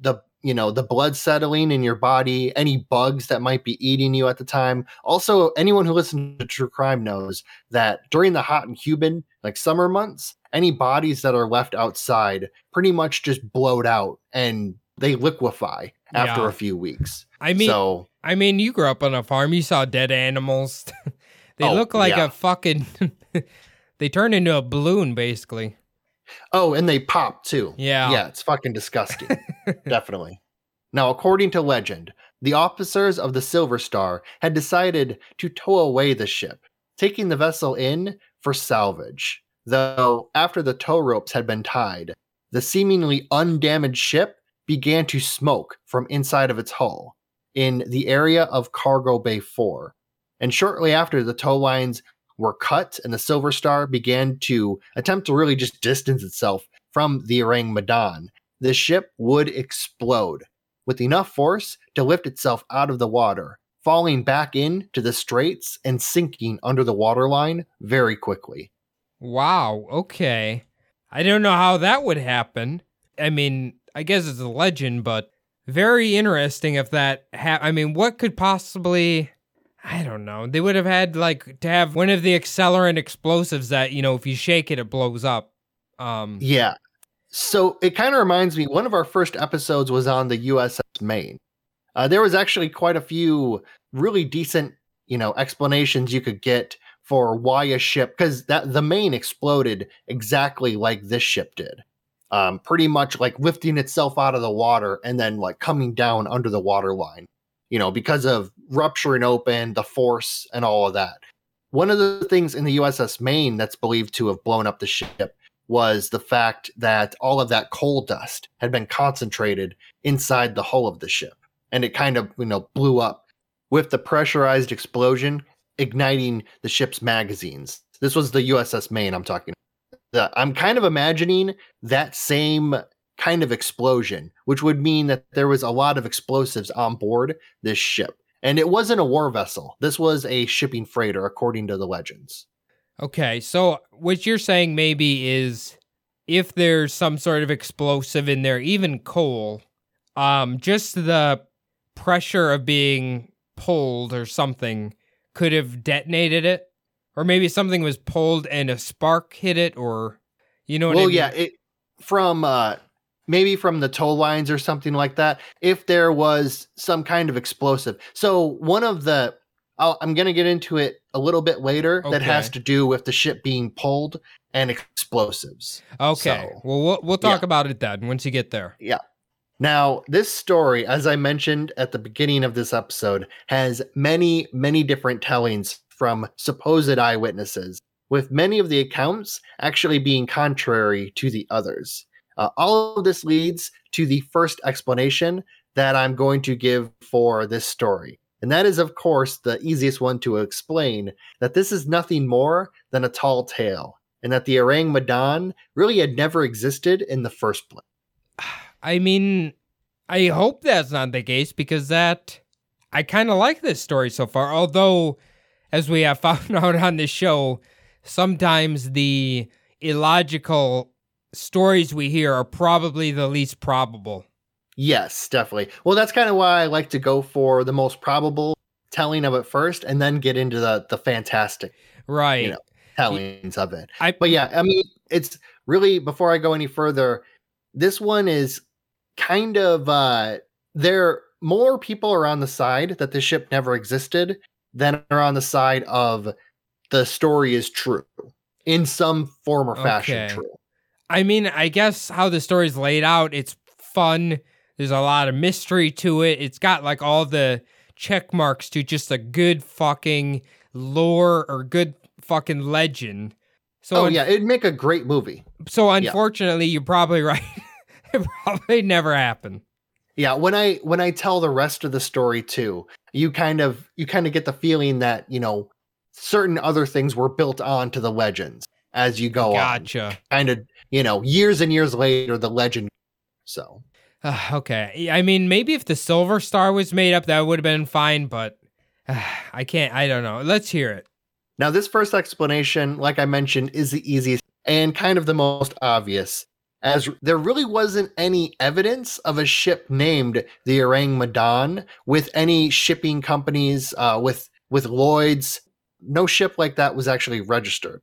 the you know the blood settling in your body any bugs that might be eating you at the time also anyone who listens to true crime knows that during the hot and humid like summer months any bodies that are left outside pretty much just blowed out and they liquefy after
Yeah.
a few weeks
I mean,
so
I mean, you grew up on a farm. You saw dead animals. they
Oh,
look like
yeah.
a fucking. they turn into a balloon, basically.
Oh, and they pop too.
Yeah.
Yeah, it's fucking disgusting. Definitely. Now, according to legend, the officers of the Silver Star had decided to tow away the ship, taking the vessel in for salvage. Though, after the tow ropes had been tied, the seemingly undamaged ship began to smoke from inside of its hull in the area of Cargo Bay 4. And shortly after, the tow lines were cut and the Silver Star began to attempt to really just distance itself from the Orang Medan, the ship would explode with enough force to lift itself out of the water, falling back into the straits and sinking under the waterline very quickly.
Wow. Okay. I don't know how that would happen. I mean, I guess it's a legend, but very interesting if that. Ha- I mean, what could possibly? I don't know. They would have had like to have one of the accelerant explosives that you know, if you shake it, it blows up. Um.
Yeah. So it kind of reminds me, one of our first episodes was on the USS Maine. Uh, there was actually quite a few really decent, you know, explanations you could get for why a ship, because that the Maine exploded exactly like this ship did. Um, pretty much like lifting itself out of the water and then like coming down under the water line, you know, because of rupturing open, the force, and all of that. One of the things in the USS Maine that's believed to have blown up the ship was the fact that all of that coal dust had been concentrated inside the hull of the ship and it kind of you know blew up with the pressurized explosion igniting the ship's magazines. This was the uss maine i'm talking The- i'm kind of imagining that same kind of explosion which would mean that there was a lot of explosives on board this ship and it wasn't a war vessel. This was a shipping freighter according to the legends.
Okay, so what you're saying maybe is if there's some sort of explosive in there, even coal, um, just the pressure of being pulled or something could have detonated it, or maybe something was pulled and a spark hit it, or you know what I
well
mean?
yeah it from uh maybe from the tow lines or something like that if there was some kind of explosive so one of the I'll, i'm going to get into it a little bit later that has to do with the ship being pulled and explosives
Okay,
So-
well we'll we'll talk
yeah.
about it then once you get there. Yeah.
Now, this story, as I mentioned at the beginning of this episode, has many, many different tellings from supposed eyewitnesses, with many of the accounts actually being contrary to the others. Uh, all of this leads to the first explanation that I'm going to give for this story. And that is, of course, the easiest one to explain that this is nothing more than a tall tale, and that the Orang Medan really had never existed in the first place.
I mean, I hope that's not the case because that I kind of like this story so far. Although, as we have found out on this show, sometimes the illogical stories we hear are probably the least probable.
Yes, definitely. Well, that's kind of why I like to go for the most probable telling of it first, and then get into the the fantastic
Right.
You know, tellings of it.
I
But yeah, I mean, it's really before I go any further, this one is kind of uh there more people are on the side that the ship never existed than are on the side of the story is true in some form or fashion
Okay.
true.
I mean, I guess how the story's laid out, it's fun. There's a lot of mystery to it. It's got like all the check marks to just a good fucking lore or good fucking legend. So
oh
un-
yeah, it'd make a great movie.
so unfortunately, you're probably right. it probably never happened.
Yeah, when I when I tell the rest of the story too, you kind of you kind of get the feeling that, you know, certain other things were built onto the legends as you go on.
Gotcha.
Kind of, you know, years and years later the legend so
Uh, okay. I mean, maybe if the Silver Star was made up, that would have been fine, but uh, I can't. I don't know. Let's hear it.
Now, this first explanation, like I mentioned, is the easiest and kind of the most obvious, as there really wasn't any evidence of a ship named the Orang Medan with any shipping companies, uh, with with Lloyd's. No ship like that was actually registered.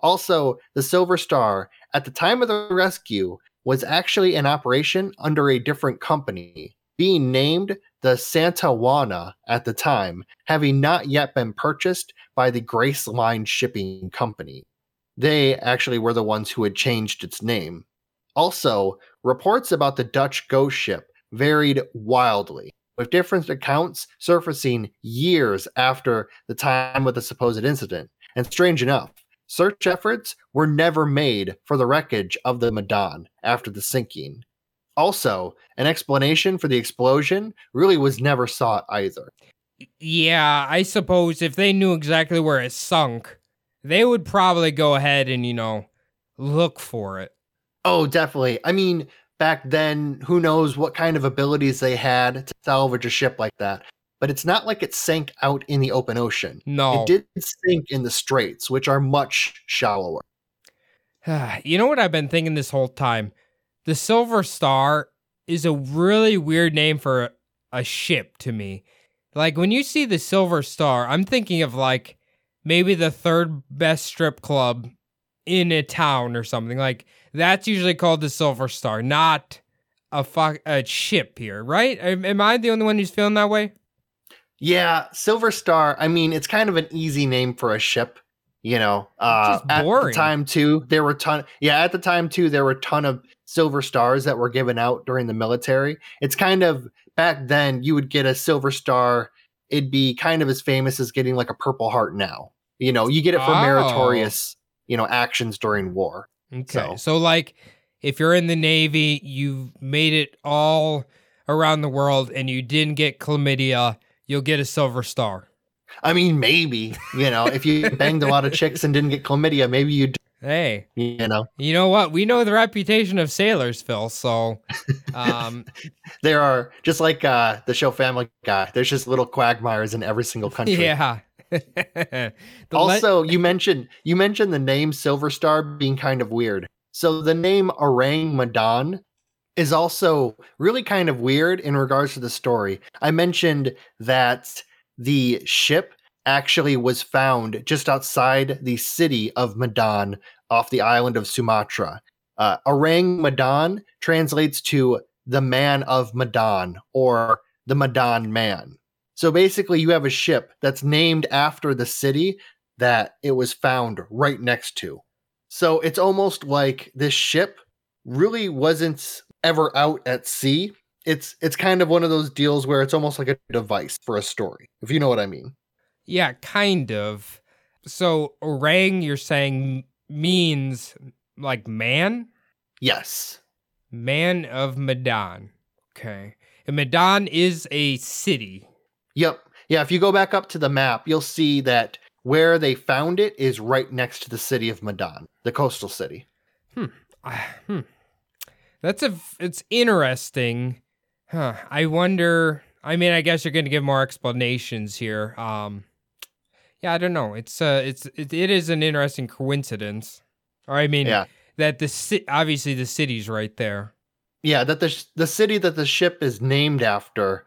Also, the Silver Star, at the time of the rescue, was actually in operation under a different company, being named the Santa Juana at the time, having not yet been purchased by the Grace Line Shipping Company. They actually were the ones who had changed its name. Also, reports about the Dutch ghost ship varied wildly, with different accounts surfacing years after the time of the supposed incident. And strange enough, search efforts were never made for the wreckage of the Medan after the sinking. Also, an explanation for the explosion really was never sought either.
Yeah, I suppose if they knew exactly where it sunk, they would probably go ahead and, you know, look for it.
Oh, definitely. I mean, back then, who knows what kind of abilities they had to salvage a ship like that. But it's not like it sank out in the open ocean.
No.
It did sink in the straits, which are much shallower.
you know what I've been thinking this whole time? The Silver Star is a really weird name for a, ship to me. Like when you see the Silver Star, I'm thinking of like maybe the third best strip club in a town or something. Like that's usually called the Silver Star, not a fuck a ship here, right? Am I the only one who's feeling that way?
Yeah, Silver Star, I mean, it's kind of an easy name for a ship. You know, uh,
just
at the time too, there were ton. Yeah, at the time too, there were a ton of silver stars that were given out during the military. It's kind of back then. You would get a silver star. It'd be kind of as famous as getting like a Purple Heart now. You know, you get it for
Oh.
meritorious, you know, actions during war.
Okay.
So-
So. like if you're in the Navy, you've made it all around the world and you didn't get chlamydia, you'll get a silver star.
I mean, maybe you know, if you banged a lot of chicks and didn't get chlamydia, maybe you, would
Hey,
you know,
you know what? We know the reputation of sailors, Phil. So um
there are just like uh the show Family Guy. There's just little quagmires in every single country.
yeah. The le-
also you mentioned you mentioned the name silver star being kind of weird so the name orang medan is also really kind of weird in regards to the story. I mentioned that the ship actually was found just outside the city of medan off the island of sumatra. Uh, orang medan translates to the man of medan or the medan man. So basically you have a ship that's named after the city that it was found right next to. So it's almost like this ship really wasn't ever out at sea. It's it's kind of one of those deals where it's almost like a device for a story, if you know what I mean.
yeah, kind of. So orang you're saying means like man?
Yes.
Man of Medan. Okay. And Medan is a city.
Yep. Yeah, if you go back up to the map, you'll see that where they found it is right next to the city of Medan, the coastal city.
Ah, hmm. That's a it's interesting. Huh. I wonder I mean I guess you're going to give more explanations here. Um Yeah, I don't know. It's uh it's it, it is an interesting coincidence. Or I mean
Yeah.
that the ci- obviously the city's right there.
Yeah, that the sh- the city that the ship is named after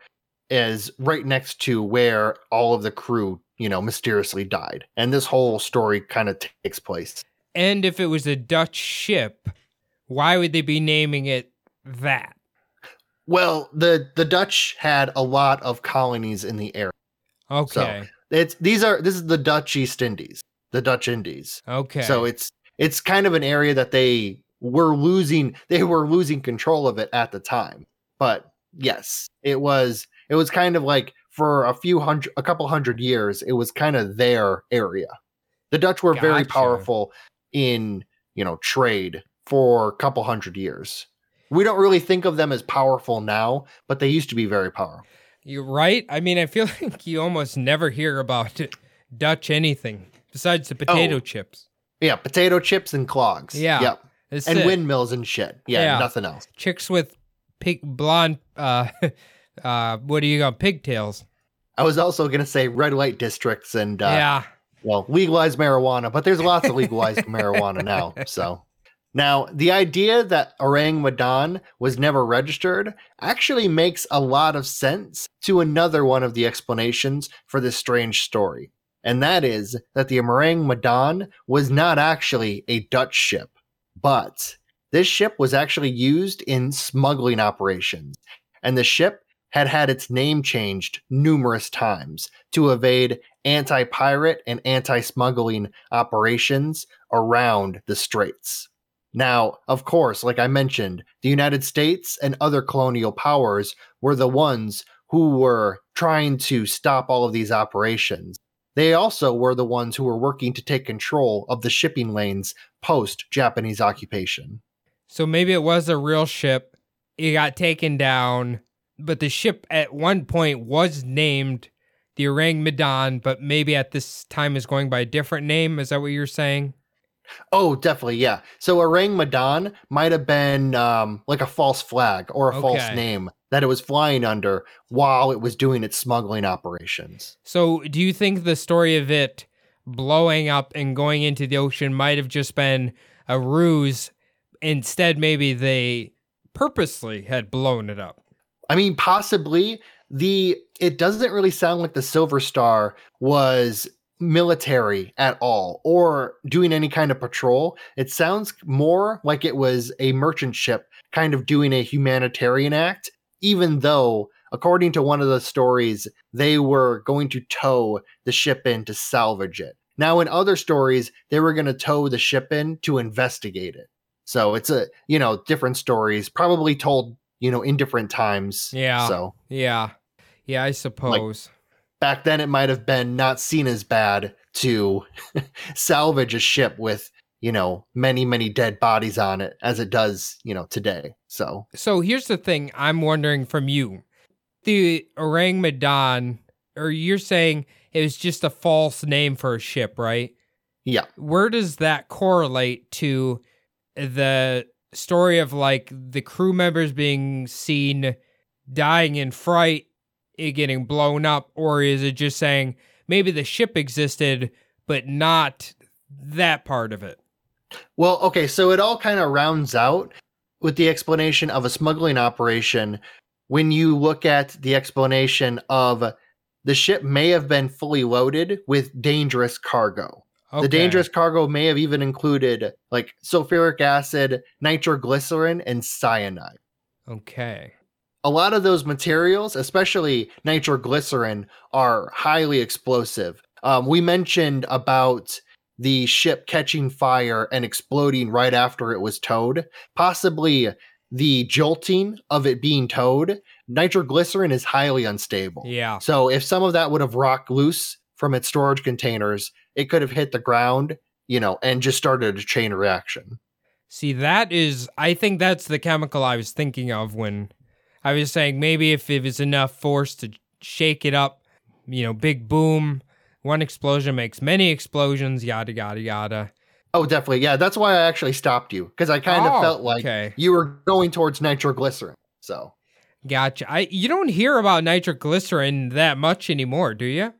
is right next to where all of the crew, you know, mysteriously died. And this whole story kind of takes place.
And if it was a Dutch ship, why would they be naming it that?
Well, the the Dutch had a lot of colonies in the area.
Okay.
It's these are this is the Dutch East Indies, the Dutch Indies.
okay.
So it's it's kind of an area that they were losing they were losing control of it at the time. But yes, it was it was kind of like for a few hundred a couple hundred years it was kind of their area. The Dutch were very powerful in, you know, trade for a couple hundred years. We don't really think of them as powerful now, but they used to be very powerful.
You're right. I mean, I feel like you almost never hear about Dutch anything besides the potato
Oh.
chips.
Yeah, potato chips and clogs.
Yeah.
Yep. And
it.
windmills and shit. Yeah,
Yeah.
nothing else.
chicks with pig blonde uh uh what do you got pigtails
I was also going to say red light districts and, uh,
yeah
well, legalized marijuana, but there's lots of legalized marijuana now. So now the idea that Orang Medan was never registered actually makes a lot of sense to another one of the explanations for this strange story. And that is that the Orang Medan was not actually a Dutch ship, but this ship was actually used in smuggling operations. And the ship had had its name changed numerous times to evade anti pirate and anti smuggling operations around the straits. Now, of course, like I mentioned, the United States and other colonial powers were the ones who were trying to stop all of these operations. They also were the ones who were working to take control of the shipping lanes post Japanese occupation.
so maybe it was a real ship it got taken down but the ship at one point was named the orang medan but maybe at this time is going by a different name is that what you're saying
Oh, definitely, yeah. So Orang Medan might have been um, like a false flag or a false name that it was flying under while it was doing its smuggling operations.
so do you think the story of it blowing up and going into the ocean might have just been a ruse instead maybe they purposely had blown it up
I mean, possibly the it doesn't really sound like the Silver Star was military at all or doing any kind of patrol. It sounds more like it was a merchant ship kind of doing a humanitarian act, even though, according to one of the stories, they were going to tow the ship in to salvage it. Now, in other stories, they were going to tow the ship in to investigate it. So it's a, you know, different stories, probably told, you know, in different times.
Yeah.
So
Yeah. Yeah, I suppose.
Back then it might have been not seen as bad to salvage a ship with you know many many dead bodies on it as it does you know today so
so here's the thing I'm wondering from you. The Orang Medan, or you're saying it was just a false name for a ship, right?
yeah
Where does that correlate to the story of like the crew members being seen dying in fright, it getting blown up, or is it just saying maybe the ship existed, but not that part of it?
well okay so it all kind of rounds out with the explanation of a smuggling operation when you look at the explanation of the ship may have been fully loaded with dangerous cargo
Okay.
The dangerous cargo may have even included like sulfuric acid, nitroglycerin, and cyanide.
Okay.
A lot of those materials, especially nitroglycerin, are highly explosive. Um, we mentioned about the ship catching fire and exploding right after it was towed. Possibly the jolting of it being towed. Nitroglycerin is highly unstable.
Yeah.
So if some of that would have rocked loose from its storage containers, it could have hit the ground, you know, and just started a chain reaction.
See, that is, I think that's the chemical I was thinking of when I was saying maybe if it was enough force to shake it up, you know, big boom, one explosion makes many explosions, yada, yada, yada.
Oh, definitely. Yeah, that's why I actually stopped you because I kind of
Oh,
felt like
okay.
you were going towards nitroglycerin. So,
Gotcha. I You don't hear about nitroglycerin that much anymore, do you?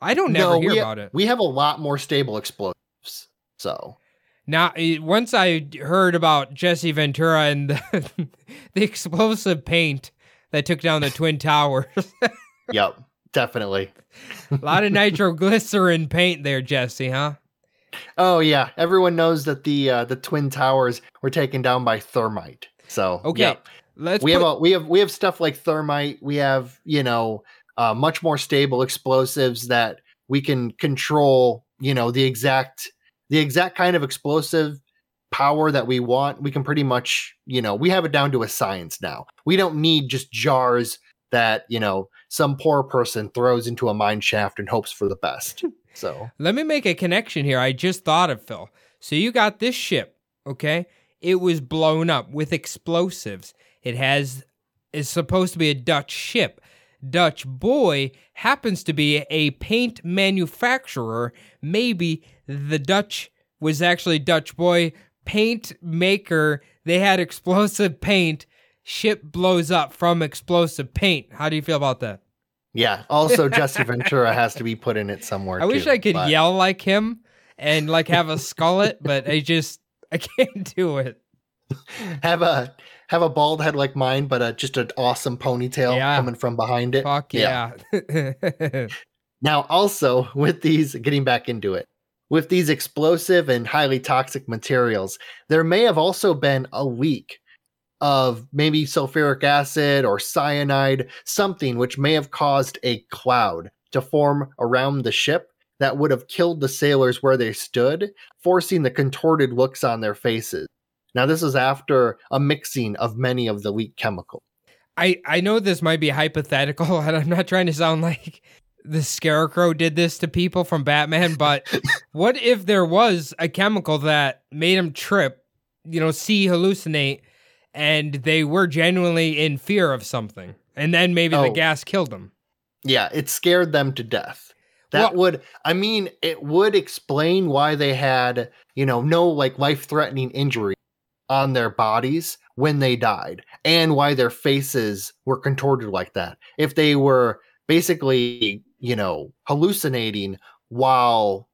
I don't never
no,
hear
we,
about it.
we have a lot more stable explosives. So,
Now, eh, once I heard about Jesse Ventura and the, the explosive paint that took down the Twin Towers,
yep, definitely.
a lot of nitroglycerin paint there, Jesse, huh?
Oh yeah, everyone knows that the uh, the twin towers were taken down by thermite. So
Okay,
yeah.
let's
we
put,
have a, we have we have stuff like thermite. We have you know uh, much more stable explosives that we can control. You know the exact the exact kind of explosive power that we want. We can pretty much you know we have it down to a science now. We don't need just jars that you know some poor person throws into a mine shaft and hopes for the best. So
let me make a connection here. I just thought of Phil. So you got this ship, okay? It was blown up with explosives. It has is supposed to be a Dutch ship. Dutch boy happens to be a paint manufacturer. Maybe the Dutch was actually Dutch boy paint maker. They had explosive paint. Ship blows up from explosive paint. How do you feel about that?
yeah. Also, Jesse Ventura has to be put in it somewhere.
I wish I could
but-
yell like him and like have a skullet, but I just I can't do it.
have a have a bald head like mine, but uh, just an awesome ponytail
Yeah.
coming from behind it.
Fuck yeah.
Now, also with these, getting back into it, with these explosive and highly toxic materials, there may have also been a leak of maybe sulfuric acid or cyanide, something which may have caused a cloud to form around the ship that would have killed the sailors where they stood, forcing the contorted looks on their faces. Now, this is after a mixing of many of the leak chemicals.
I I know this might be hypothetical and I'm not trying to sound like the scarecrow did this to people from Batman, but what if there was a chemical that made them trip, you know, see hallucinate and they were genuinely in fear of something. And then maybe the
Oh.
gas killed them.
Yeah, it scared them to death. That
Well-
would, I mean, it would explain why they had, you know, no like life threatening injury on their bodies when they died and why their faces were contorted like that. If they were basically, you know, hallucinating while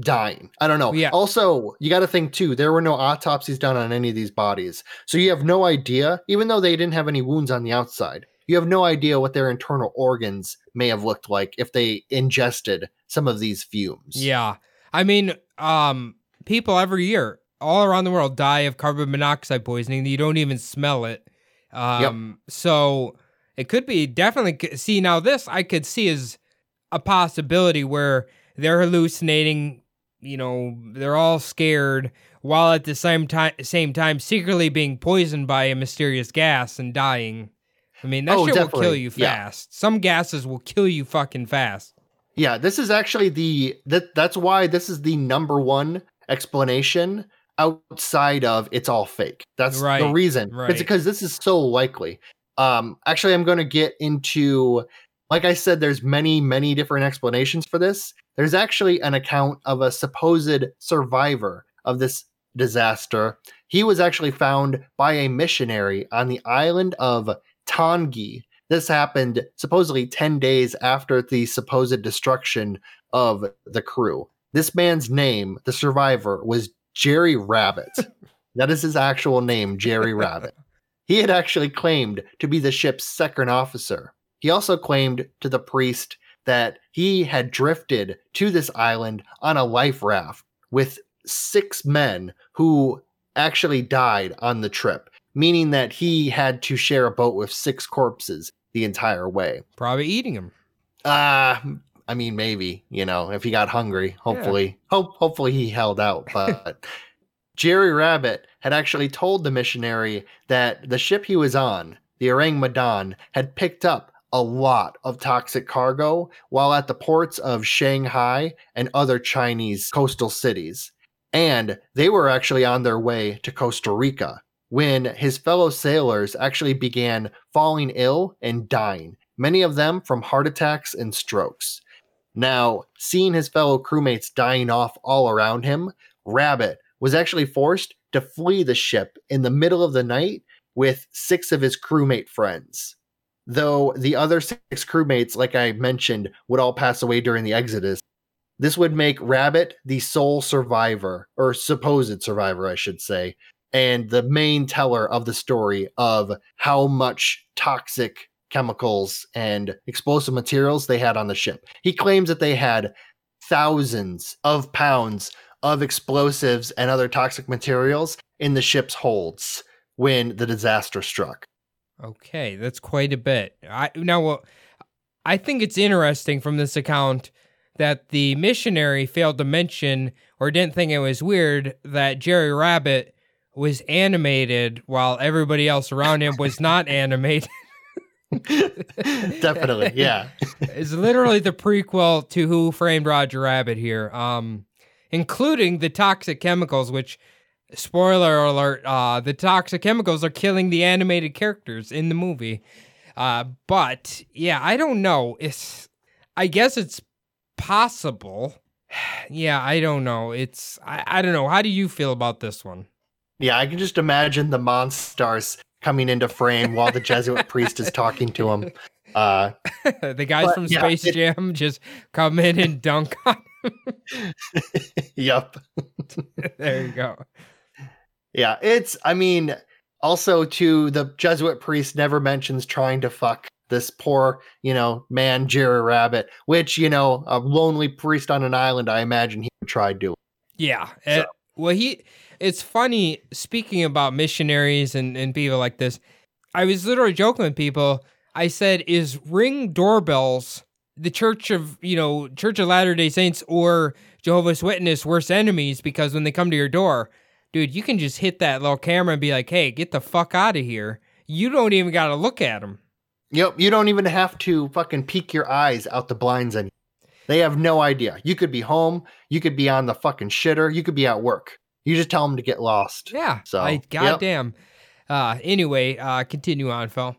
dying. I don't know.
Yeah.
Also, you got to think too, there were no autopsies done on any of these bodies. So you have no idea, even though they didn't have any wounds on the outside, you have no idea what their internal organs may have looked like if they ingested some of these fumes.
Yeah. I mean, um, people every year all around the world die of carbon monoxide poisoning. You don't even smell it. Um, so it could be definitely see now this I could see as a possibility where they're hallucinating, you know, they're all scared while at the same time same time secretly being poisoned by a mysterious gas and dying. I mean, that
Oh,
shit will kill
definitely.
you
Yeah.
fast. Some gases will kill you fucking fast.
Yeah, this is actually the that that's why this is the number one explanation outside of it's all fake. That's
right, the
reason.
right.
It's because this is so likely. Um actually I'm going to get into like I said there's many many different explanations for this. There's actually an account of a supposed survivor of this disaster. He was actually found by a missionary on the island of Taongi. This happened supposedly 10 days after the supposed destruction of the crew. This man's name, the survivor, was Jerry Rabbit. that is his actual name, Jerry Rabbit. He had actually claimed to be the ship's second officer. He also claimed to the priest that he had drifted to this island on a life raft with six men who actually died on the trip, meaning that he had to share a boat with six corpses the entire way.
Probably eating them.
Uh I mean maybe, you know, if he got hungry, hopefully hope hopefully he held out, but Jerry Rabbit had actually told the missionary that the ship he was on, the Orang Medan, had picked up a lot of toxic cargo while at the ports of Shanghai and other Chinese coastal cities. And they were actually on their way to Costa Rica when his fellow sailors actually began falling ill and dying, many of them from heart attacks and strokes. Now, seeing his fellow crewmates dying off all around him, Rabbit was actually forced to flee the ship in the middle of the night with six of his crewmate friends. Though the other six crewmates, like I mentioned, would all pass away during the exodus, This would make Rabbit the sole survivor, or supposed survivor, I should say, and the main teller of the story of how much toxic chemicals and explosive materials they had on the ship. He claims that they had thousands of pounds of explosives and other toxic materials in the ship's holds when the disaster struck.
Okay, that's quite a bit. I now well, I think it's interesting from this account that the missionary failed to mention or didn't think it was weird that Jerry Rabbit was animated while everybody else around him was not animated.
Definitely, yeah.
it's literally the prequel to Who Framed Roger Rabbit here, um, including the toxic chemicals, which, spoiler alert, uh, the toxic chemicals are killing the animated characters in the movie. Uh, but yeah, I don't know. It's, I guess it's possible. yeah, I don't know. It's, I, I don't know. How do you feel about this one?
Yeah, I can just imagine the monsters coming into frame while the Jesuit priest is talking to him. Uh,
the guys
but,
from
yeah,
Space
it-
Jam just come in and dunk on. him.
yep.
there you go.
Yeah, it's. I mean, also to the Jesuit priest never mentions trying to fuck this poor, you know, man Jerry Rabbit, which you know, a lonely priest on an island. I imagine he would try doing.
Yeah. uh, well, he. It's funny speaking about missionaries and and people like this. I was literally joking with people. I said, "Is ring doorbells the Church of you know Church of Latter Day Saints or Jehovah's Witness worst enemies? Because when they come to your door, dude, you can just hit that little camera and be like, "Hey, get the fuck out of here." You don't even got to look at them.
Yep, you don't even have to fucking peek your eyes out the blinds anymore. They have no idea. You could be home, you could be on the fucking shitter, you could be at work. You just tell them to get lost.
Yeah.
So,
I
yep.
goddamn. Uh, anyway, uh, continue on, Phil.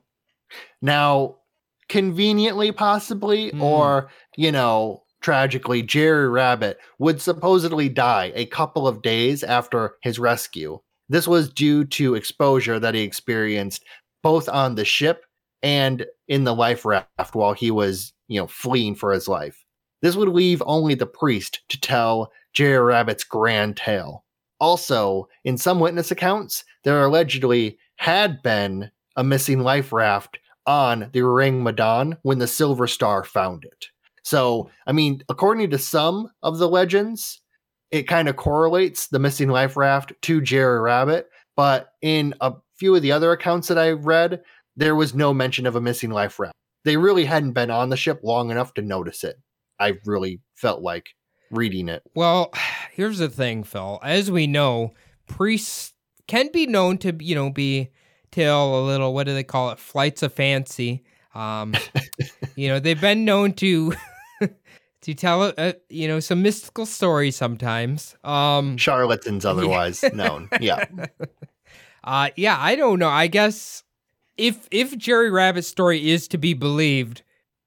Now, conveniently, possibly,
Mm.
or, you know, tragically, Jerry Rabbit would supposedly die a couple of days after his rescue. This was due to exposure that he experienced both on the ship and in the life raft while he was, you know, fleeing for his life. This would leave only the priest to tell Jerry Rabbit's grand tale. Also, in some witness accounts, there allegedly had been a missing life raft on the Orang Medan when the Silver Star found it. So, I mean, according to some of the legends, it kind of correlates the missing life raft to Jerry Rabbit. But in a few of the other accounts that I read, there was no mention of a missing life raft. They really hadn't been on the ship long enough to notice it. I really felt like reading it.
Well, here's the thing, Phil. As we know, priests can be known to, you know, be tell a little. What do they call it? Flights of fancy. Um, you know, they've been known to to tell, uh, you know, some mystical stories sometimes. Um,
Charlatans, otherwise known. Yeah.
Uh yeah, I don't know. I guess if if Jerry Rabbit's story is to be believed,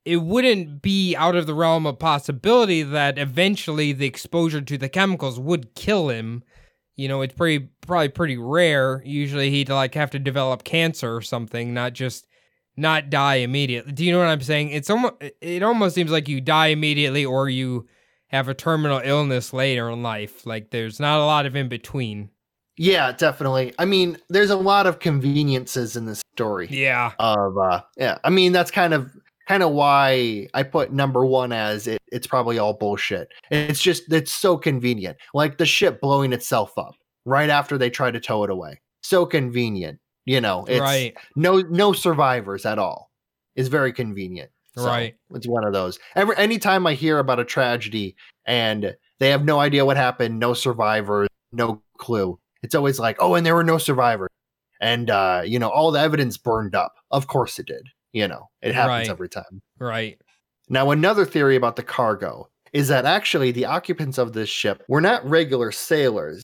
it wouldn't be out of the realm of possibility that eventually the exposure to the chemicals would kill him. You know, it's pretty probably pretty rare. Usually he'd like have to develop cancer or something, not just not die immediately. Do you know what I'm saying? It's almost it almost seems like you die immediately or you have a terminal illness later in life. Like there's not a lot of in between.
Yeah, definitely. I mean, there's a lot of conveniences in this story.
Yeah.
Of uh yeah, I mean that's kind of kind of why I put number 1 as it it's probably all bullshit. It's just it's so convenient. Like the ship blowing itself up right after they try to tow it away. So convenient. You know, it's
right.
no no survivors at all. It's very convenient. So,
Right.
It's one of those. Every anytime I hear about a tragedy and they have no idea what happened, no survivors, no clue. It's always like, oh, and there were no survivors. And uh, you know, all the evidence burned up. Of course it did. You know, it happens
Right.
every time.
Right.
Now, another theory about the cargo is that actually the occupants of this ship were not regular sailors.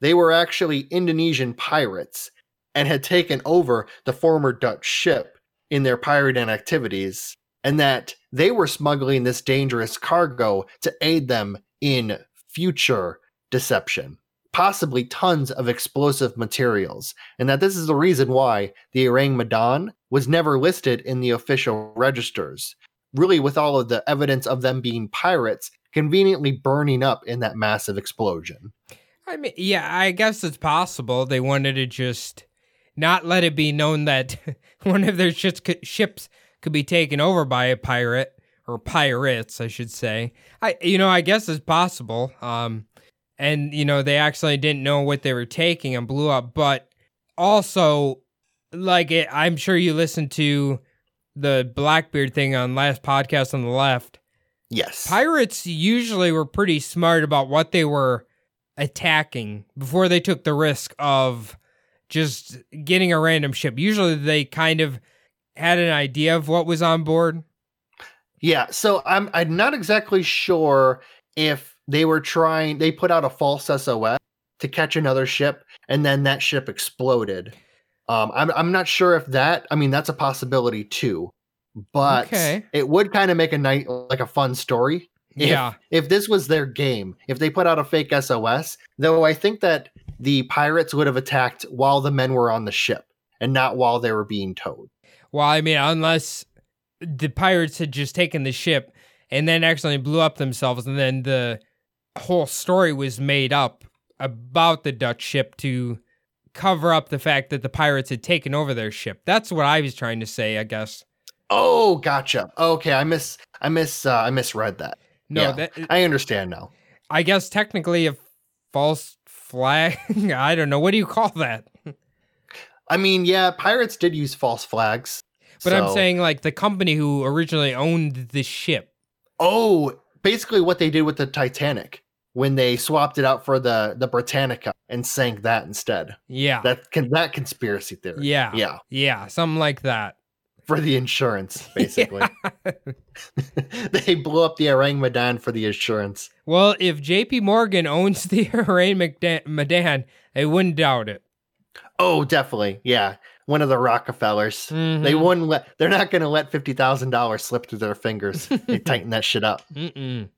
They were actually Indonesian pirates and had taken over the former Dutch ship in their pirating activities, and that they were smuggling this dangerous cargo to aid them in future deception, possibly tons of explosive materials, and that this is the reason why the Orang Medan was never listed in the official registers really with all of the evidence of them being pirates conveniently burning up in that massive explosion.
I mean, yeah, I guess it's possible they wanted to just not let it be known that one of their ships could, ships could be taken over by a pirate or pirates, I should say. I, you know, I guess it's possible. Um, and you know, they actually didn't know what they were taking and blew up. But also, like, it, I'm sure you listened to the Blackbeard thing on last podcast on the left.
Yes.
Pirates usually were pretty smart about what they were attacking before they took the risk of just getting a random ship. Usually they kind of had an idea of what was on board.
Yeah, so I'm I'm not exactly sure if they were trying they put out a false SOS to catch another ship and then that ship exploded. Um I'm I'm not sure if that I mean that's a possibility too. But
Okay.
it would kind of make a night like a fun story. If,
Yeah.
If this was their game, if they put out a fake SOS, though I think that the pirates would have attacked while the men were on the ship and not while they were being towed.
Well, I mean, unless the pirates had just taken the ship and then accidentally blew up themselves, and then the whole story was made up about the Dutch ship to cover up the fact that the pirates had taken over their ship. That's what I was trying to say, I guess.
Oh, gotcha. Okay, I miss I miss uh, I misread that.
No,
Yeah.
that
I understand now.
I guess technically a false flag. I don't know. What do you call that?
I mean, yeah, pirates did use false flags.
But I'm saying like the company who originally owned the ship.
oh, basically what they did with the Titanic when they swapped it out for the the Britannica and sank that instead.
Yeah.
That can that conspiracy theory.
yeah.
yeah,
Yeah, something like that.
for the insurance, basically. they blew up the Orang Medan for the insurance.
Well, if JP Morgan owns the Orang Medan, I wouldn't doubt it.
Oh, definitely, yeah. One of the Rockefellers. They
Mhm.
wouldn't let. They're not going to let fifty thousand dollars slip through their fingers. they tighten that shit up.
Mm-mm.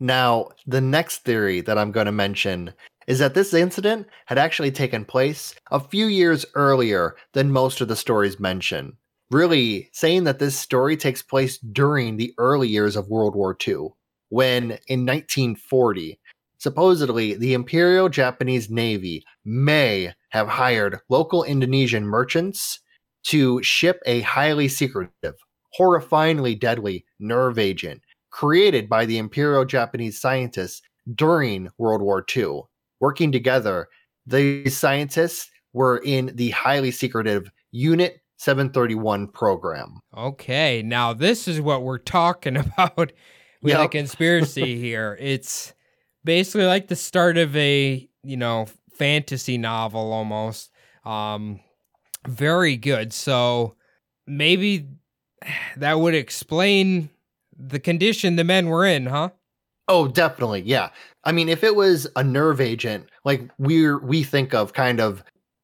Now, the next theory that I'm going to mention is that this incident had actually taken place a few years earlier than most of the stories mention. Really saying that this story takes place during the early years of World War II, when in 1940, supposedly the Imperial Japanese Navy may have hired local Indonesian merchants to ship a highly secretive, horrifyingly deadly nerve agent created by the Imperial Japanese scientists during World War II. Working together, these scientists were in the highly secretive Unit 731 program.
Okay, now this is what we're talking about with a conspiracy here. It's basically like the start of a, you know, fantasy novel almost. Um very good. So maybe that would explain the condition the men were in, huh?
Oh, definitely. Yeah. I mean, if it was a nerve agent, like we're we think of kind of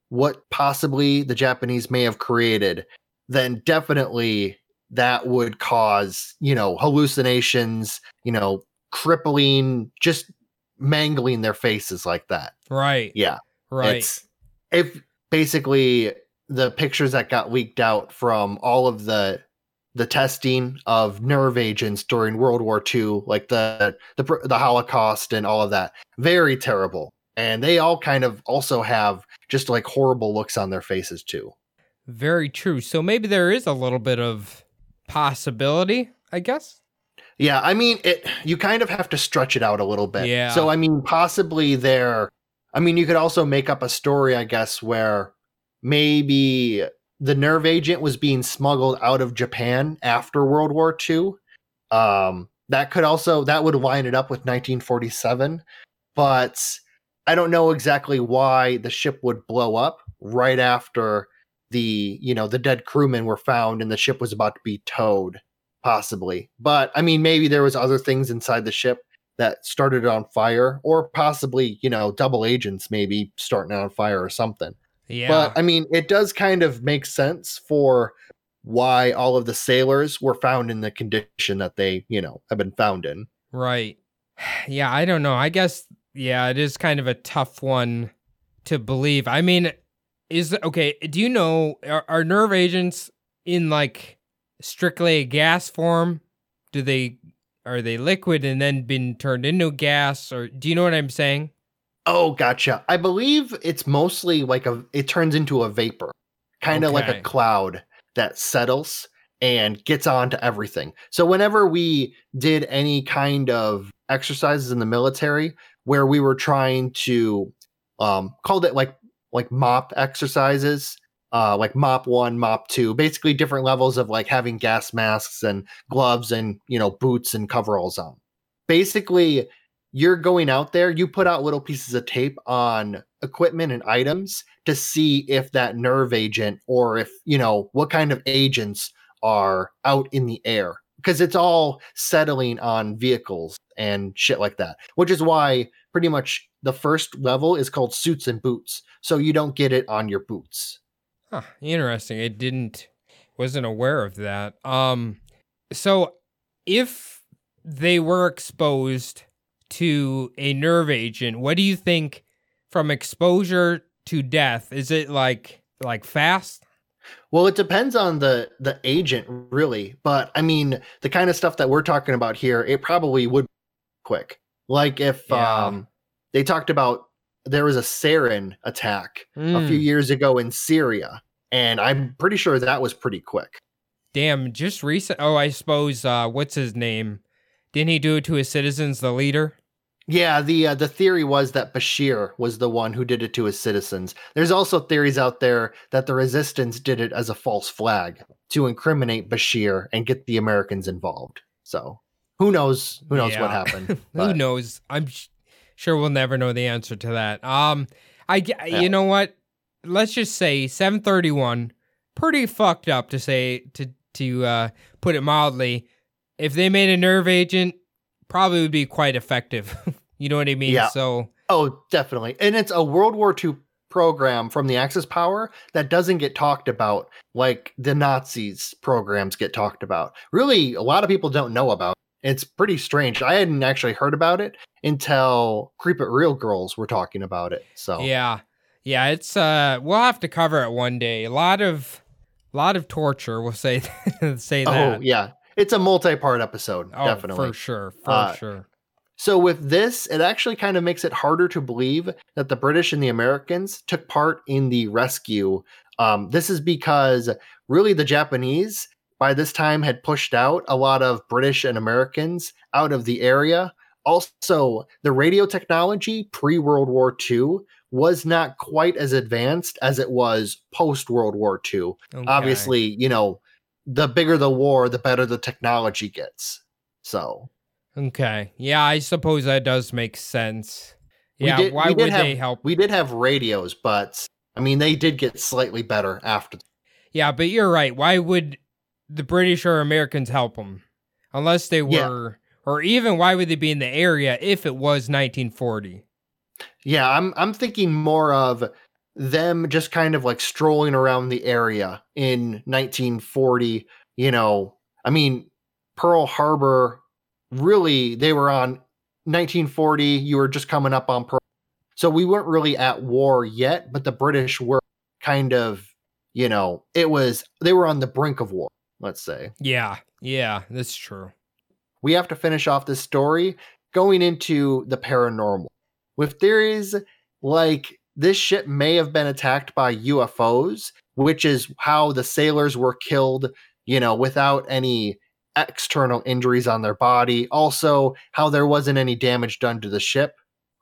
what possibly the Japanese may have created, then definitely that would cause, you know, hallucinations, you know, crippling, just mangling their faces like that.
Right.
Yeah.
Right.
It's if basically the pictures that got leaked out from all of the the testing of nerve agents during World War II, like the the the Holocaust and all of that, very terrible. And they all kind of also have just like horrible looks on their faces too.
Very true. So maybe there is a little bit of possibility, I guess.
Yeah, I mean, it. You kind of have to stretch it out a little bit.
Yeah.
So I mean, possibly there. I mean, you could also make up a story, I guess, where maybe the nerve agent was being smuggled out of Japan after World War II. Um, that could also that would line it up with 1947, but I don't know exactly why the ship would blow up right after the you know the dead crewmen were found and the ship was about to be towed possibly but i mean maybe there was other things inside the ship that started on fire or possibly you know double agents maybe starting on fire or something
Yeah.
but i mean it does kind of make sense for why all of the sailors were found in the condition that they you know have been found in
Right. Yeah, I don't know. I guess yeah, it is kind of a tough one to believe. I mean, is okay, do you know are, are nerve agents in like strictly a gas form Do they are they liquid and then been turned into gas or do you know what I'm saying?
Oh, gotcha. I believe it's mostly like a it turns into a vapor. Kind of like a cloud that settles and gets onto everything. So whenever we did any kind of exercises in the military where we were trying to um called it like like mop exercises, uh like mop 1, mop 2, basically different levels of like having gas masks and gloves and, you know, boots and coveralls on. Basically, you're going out there, you put out little pieces of tape on equipment and items to see if that nerve agent or if, you know, what kind of agents are out in the air because it's all settling on vehicles and shit like that, which is why pretty much the first level is called suits and boots. So you don't get it on your boots.
Huh, interesting. I didn't wasn't aware of that. Um so if they were exposed to a nerve agent, what do you think from exposure to death? Is it like like fast?
Well, it depends on the the agent really, but I mean, the kind of stuff that we're talking about here, it probably would be quick. Like if
Yeah.
um they talked about there was a sarin attack a few
Mm,
years ago in Syria, and I'm pretty sure that was pretty quick.
damn, just recent Oh, I suppose uh what's his name? Didn't he do it to his citizens, the leader?
Yeah, the uh, the theory was that Bashir was the one who did it to his citizens. There's also theories out there that the resistance did it as a false flag to incriminate Bashir and get the Americans involved. So, who knows who knows what happened.
Who knows? I'm sh- sure we'll never know the answer to that. Um, I
Yeah.
you know what? Let's just say 731, pretty fucked up to say to to uh, put it mildly. If they made a nerve agent, probably would be quite effective. you know what I mean?
Yeah.
So
Oh, definitely. And it's a World War II program from the Axis power that doesn't get talked about like the Nazis programs get talked about. Really, a lot of people don't know about. It. It's pretty strange. I hadn't actually heard about it until Creep It Real Girls were talking about it. So
yeah, yeah. It's uh, we'll have to cover it one day. A lot of, lot of torture. We'll say say that.
Oh, yeah. It's a multi-part episode,
Oh,
definitely.
for sure, for
Uh,
sure.
So with this, it actually kind of makes it harder to believe that the British and the Americans took part in the rescue. Um, this is because really the Japanese by this time had pushed out a lot of British and Americans out of the area. Also, the radio technology pre World War II was not quite as advanced as it was post World War II.
Okay.
Obviously, you know, the bigger the war, the better the technology gets. So,
Okay. Yeah, I suppose that does make sense.
We
Yeah,
did-
why would
have-
they help?
We did have radios, but I mean, they did get slightly better after.
Yeah, but you're right. Why would the British or Americans help them? Unless they
Yeah.
were or even why would they be in the area if it was 1940?
Yeah, I'm I'm thinking more of them just kind of like strolling around the area in 1940. You know, I mean, Pearl Harbor. Really, they were on 1940. You were just coming up on Pearl, so we weren't really at war yet. But the British were kind of, you know, it was they were on the brink of war. Let's say.
Yeah. Yeah, that's true.
we have to finish off this story going into the paranormal with theories like this ship may have been attacked by UFOs, which is how the sailors were killed, you know, without any external injuries on their body. Also, how there wasn't any damage done to the ship.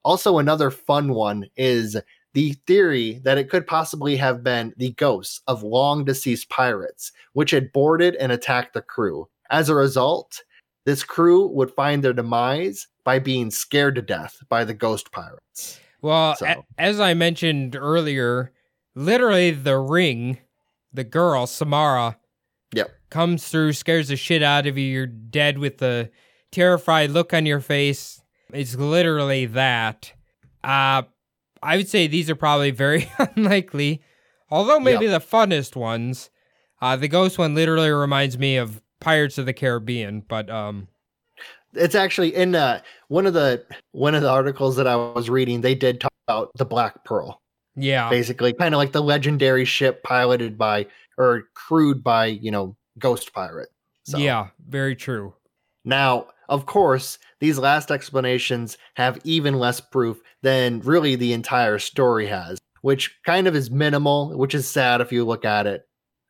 Also, another fun one is the theory that it could possibly have been the ghosts of long deceased pirates, which had boarded and attacked the crew. As a result, this crew would find their demise by being scared to death by the ghost pirates.
Well, a- as I mentioned earlier, literally the ring, the girl Samara,
Yep.
comes through, scares the shit out of you. You're dead with the terrified look on your face. It's literally that. Uh, I would say these are probably very unlikely, although maybe the funnest ones. Uh, the ghost one literally reminds me of Pirates of the Caribbean, but um,
It's actually in uh, one of the one of the articles that I was reading. They did talk about the Black Pearl,
yeah,
basically, kind of like the legendary ship piloted by or crewed by you know ghost pirate. So,
yeah, very true.
Now, of course, these last explanations have even less proof than really the entire story has, which kind of is minimal, which is sad if you look at it.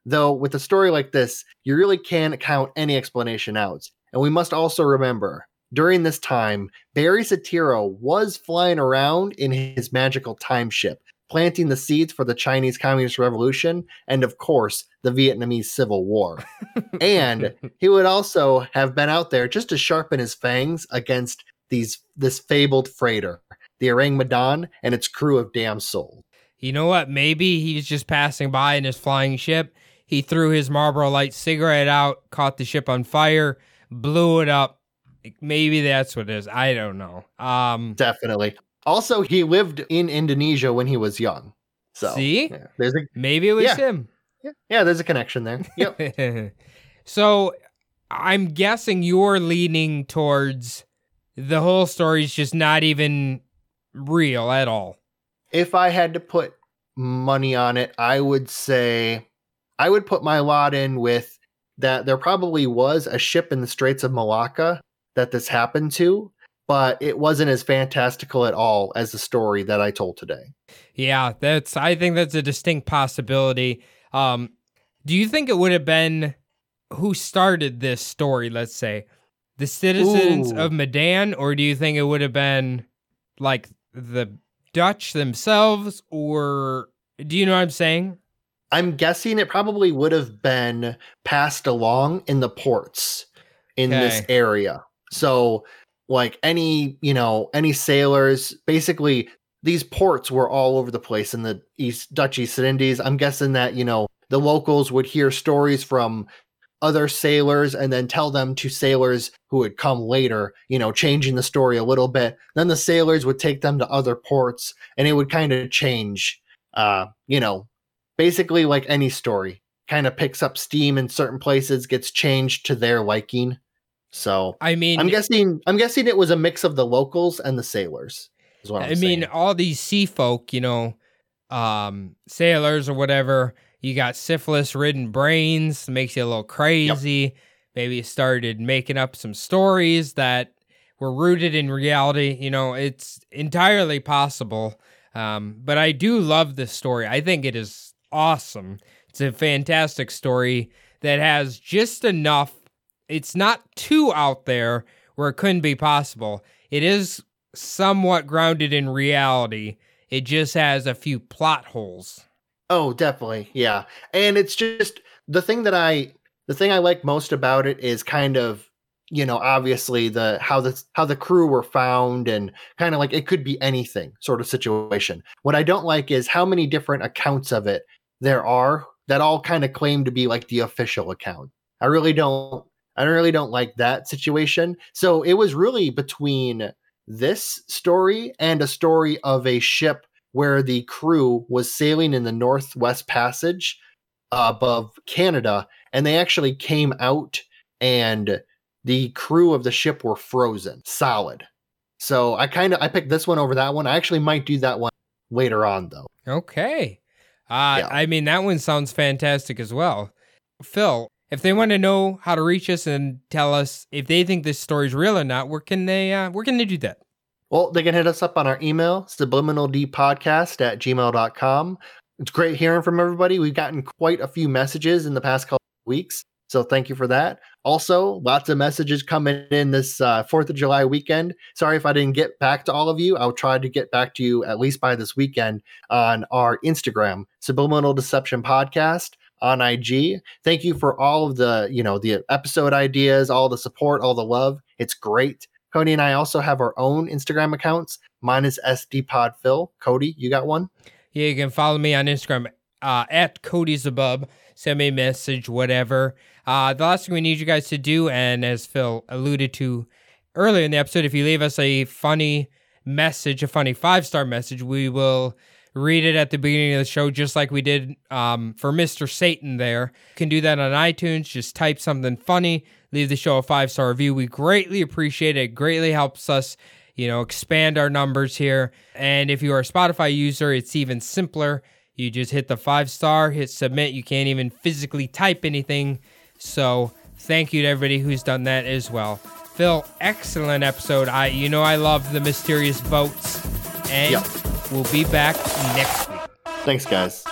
Though, with a story like this, you really can't count any explanation out. And we must also remember during this time, Barry Satiro was flying around in his magical time ship, planting the seeds for the Chinese Communist Revolution and, of course, the Vietnamese Civil War. and he would also have been out there just to sharpen his fangs against these this fabled freighter, the Orang Medan, and its crew of damn souls.
You know what? Maybe he's just passing by in his flying ship. He threw his Marlboro Light cigarette out, caught the ship on fire, blew it up. Maybe that's what it is. I don't know. Um,
Definitely. Also, he lived in Indonesia when he was young. So
See?
yeah, there's a
maybe it was
Yeah.
him.
yeah, yeah, there's a connection there. Yep.
so I'm guessing you're leaning towards the whole story's just not even real at all.
if I had to put money on it, I would say I would put my lot in with that there probably was a ship in the Straits of Malacca that this happened to, but it wasn't as fantastical at all as the story that I told today.
Yeah, that's I think that's a distinct possibility. Um do you think it would have been who started this story, let's say? The citizens
Ooh.
of Medan or do you think it would have been like the Dutch themselves or do you know what I'm saying?
I'm guessing it probably would have been passed along in the ports in this area. So, like any, you know, any sailors, basically these ports were all over the place in the East Dutch East Indies. I'm guessing that, you know, the locals would hear stories from other sailors and then tell them to sailors who would come later, you know, changing the story a little bit. Then the sailors would take them to other ports and it would kind of change uh, you know, basically like any story kind of picks up steam in certain places gets changed to their liking so
I mean
i'm guessing i'm guessing it was a mix of the locals and the sailors is what I'm
I mean, all these sea folk, you know, um, sailors or whatever, you got syphilis ridden brains, makes you a little crazy. Maybe you started making up some stories that were rooted in reality. You know, it's entirely possible. Um, but I do love this story. I think it is awesome. It's a fantastic story that has just enough. It's not too out there where it couldn't be possible. It is somewhat grounded in reality. It just has a few plot holes.
Oh, definitely. Yeah. And it's just the thing that I the thing I like most about it is kind of you know obviously the how the how the crew were found and kind of like it could be anything sort of situation. What I don't like is how many different accounts of it there are that all kind of claim to be like the official account. I really don't I really don't like that situation. So it was really between this story and a story of a ship where the crew was sailing in the Northwest Passage above Canada, and they actually came out, and the crew of the ship were frozen solid. So I kind of I picked this one over that one. I actually might do that one later on though.
Okay. Uh,
Yeah.
I mean, that one sounds fantastic as well. Phil, if they want to know how to reach us and tell us if they think this story's real or not, where can they uh, where can they do that?
Well, they can hit us up on our email, subliminaldpodcast at gmail.com. It's great hearing from everybody. We've gotten quite a few messages in the past couple weeks. So thank you for that. Also, lots of messages coming in this uh, 4th of July weekend. Sorry if I didn't get back to all of you. I'll try to get back to you at least by this weekend on our Instagram, Subliminal Deception Podcast on IG. Thank you for all of the, you know, the episode ideas, all the support, all the love. It's great. Cody and I also have our own Instagram accounts. Mine is SDPodPhil. Cody, you got one?
Yeah, you can follow me on Instagram uh, at Cody's Above. Send me a message, whatever. Uh, the last thing we need you guys to do, and as Phil alluded to earlier in the episode, if you leave us a funny message, a funny five star message, we will read it at the beginning of the show, just like we did um, for Mr. Satan there. You can do that on iTunes. Just type something funny, leave the show a five star review. We greatly appreciate it. It greatly helps us you know, expand our numbers here. And if you are a Spotify user, it's even simpler. You just hit the five star, hit submit. You can't even physically type anything. So, thank you to everybody who's done that as well. Phil, excellent episode. I, you know, I love the mysterious boats, and
Yep.
We'll be back next week.
Thanks, guys.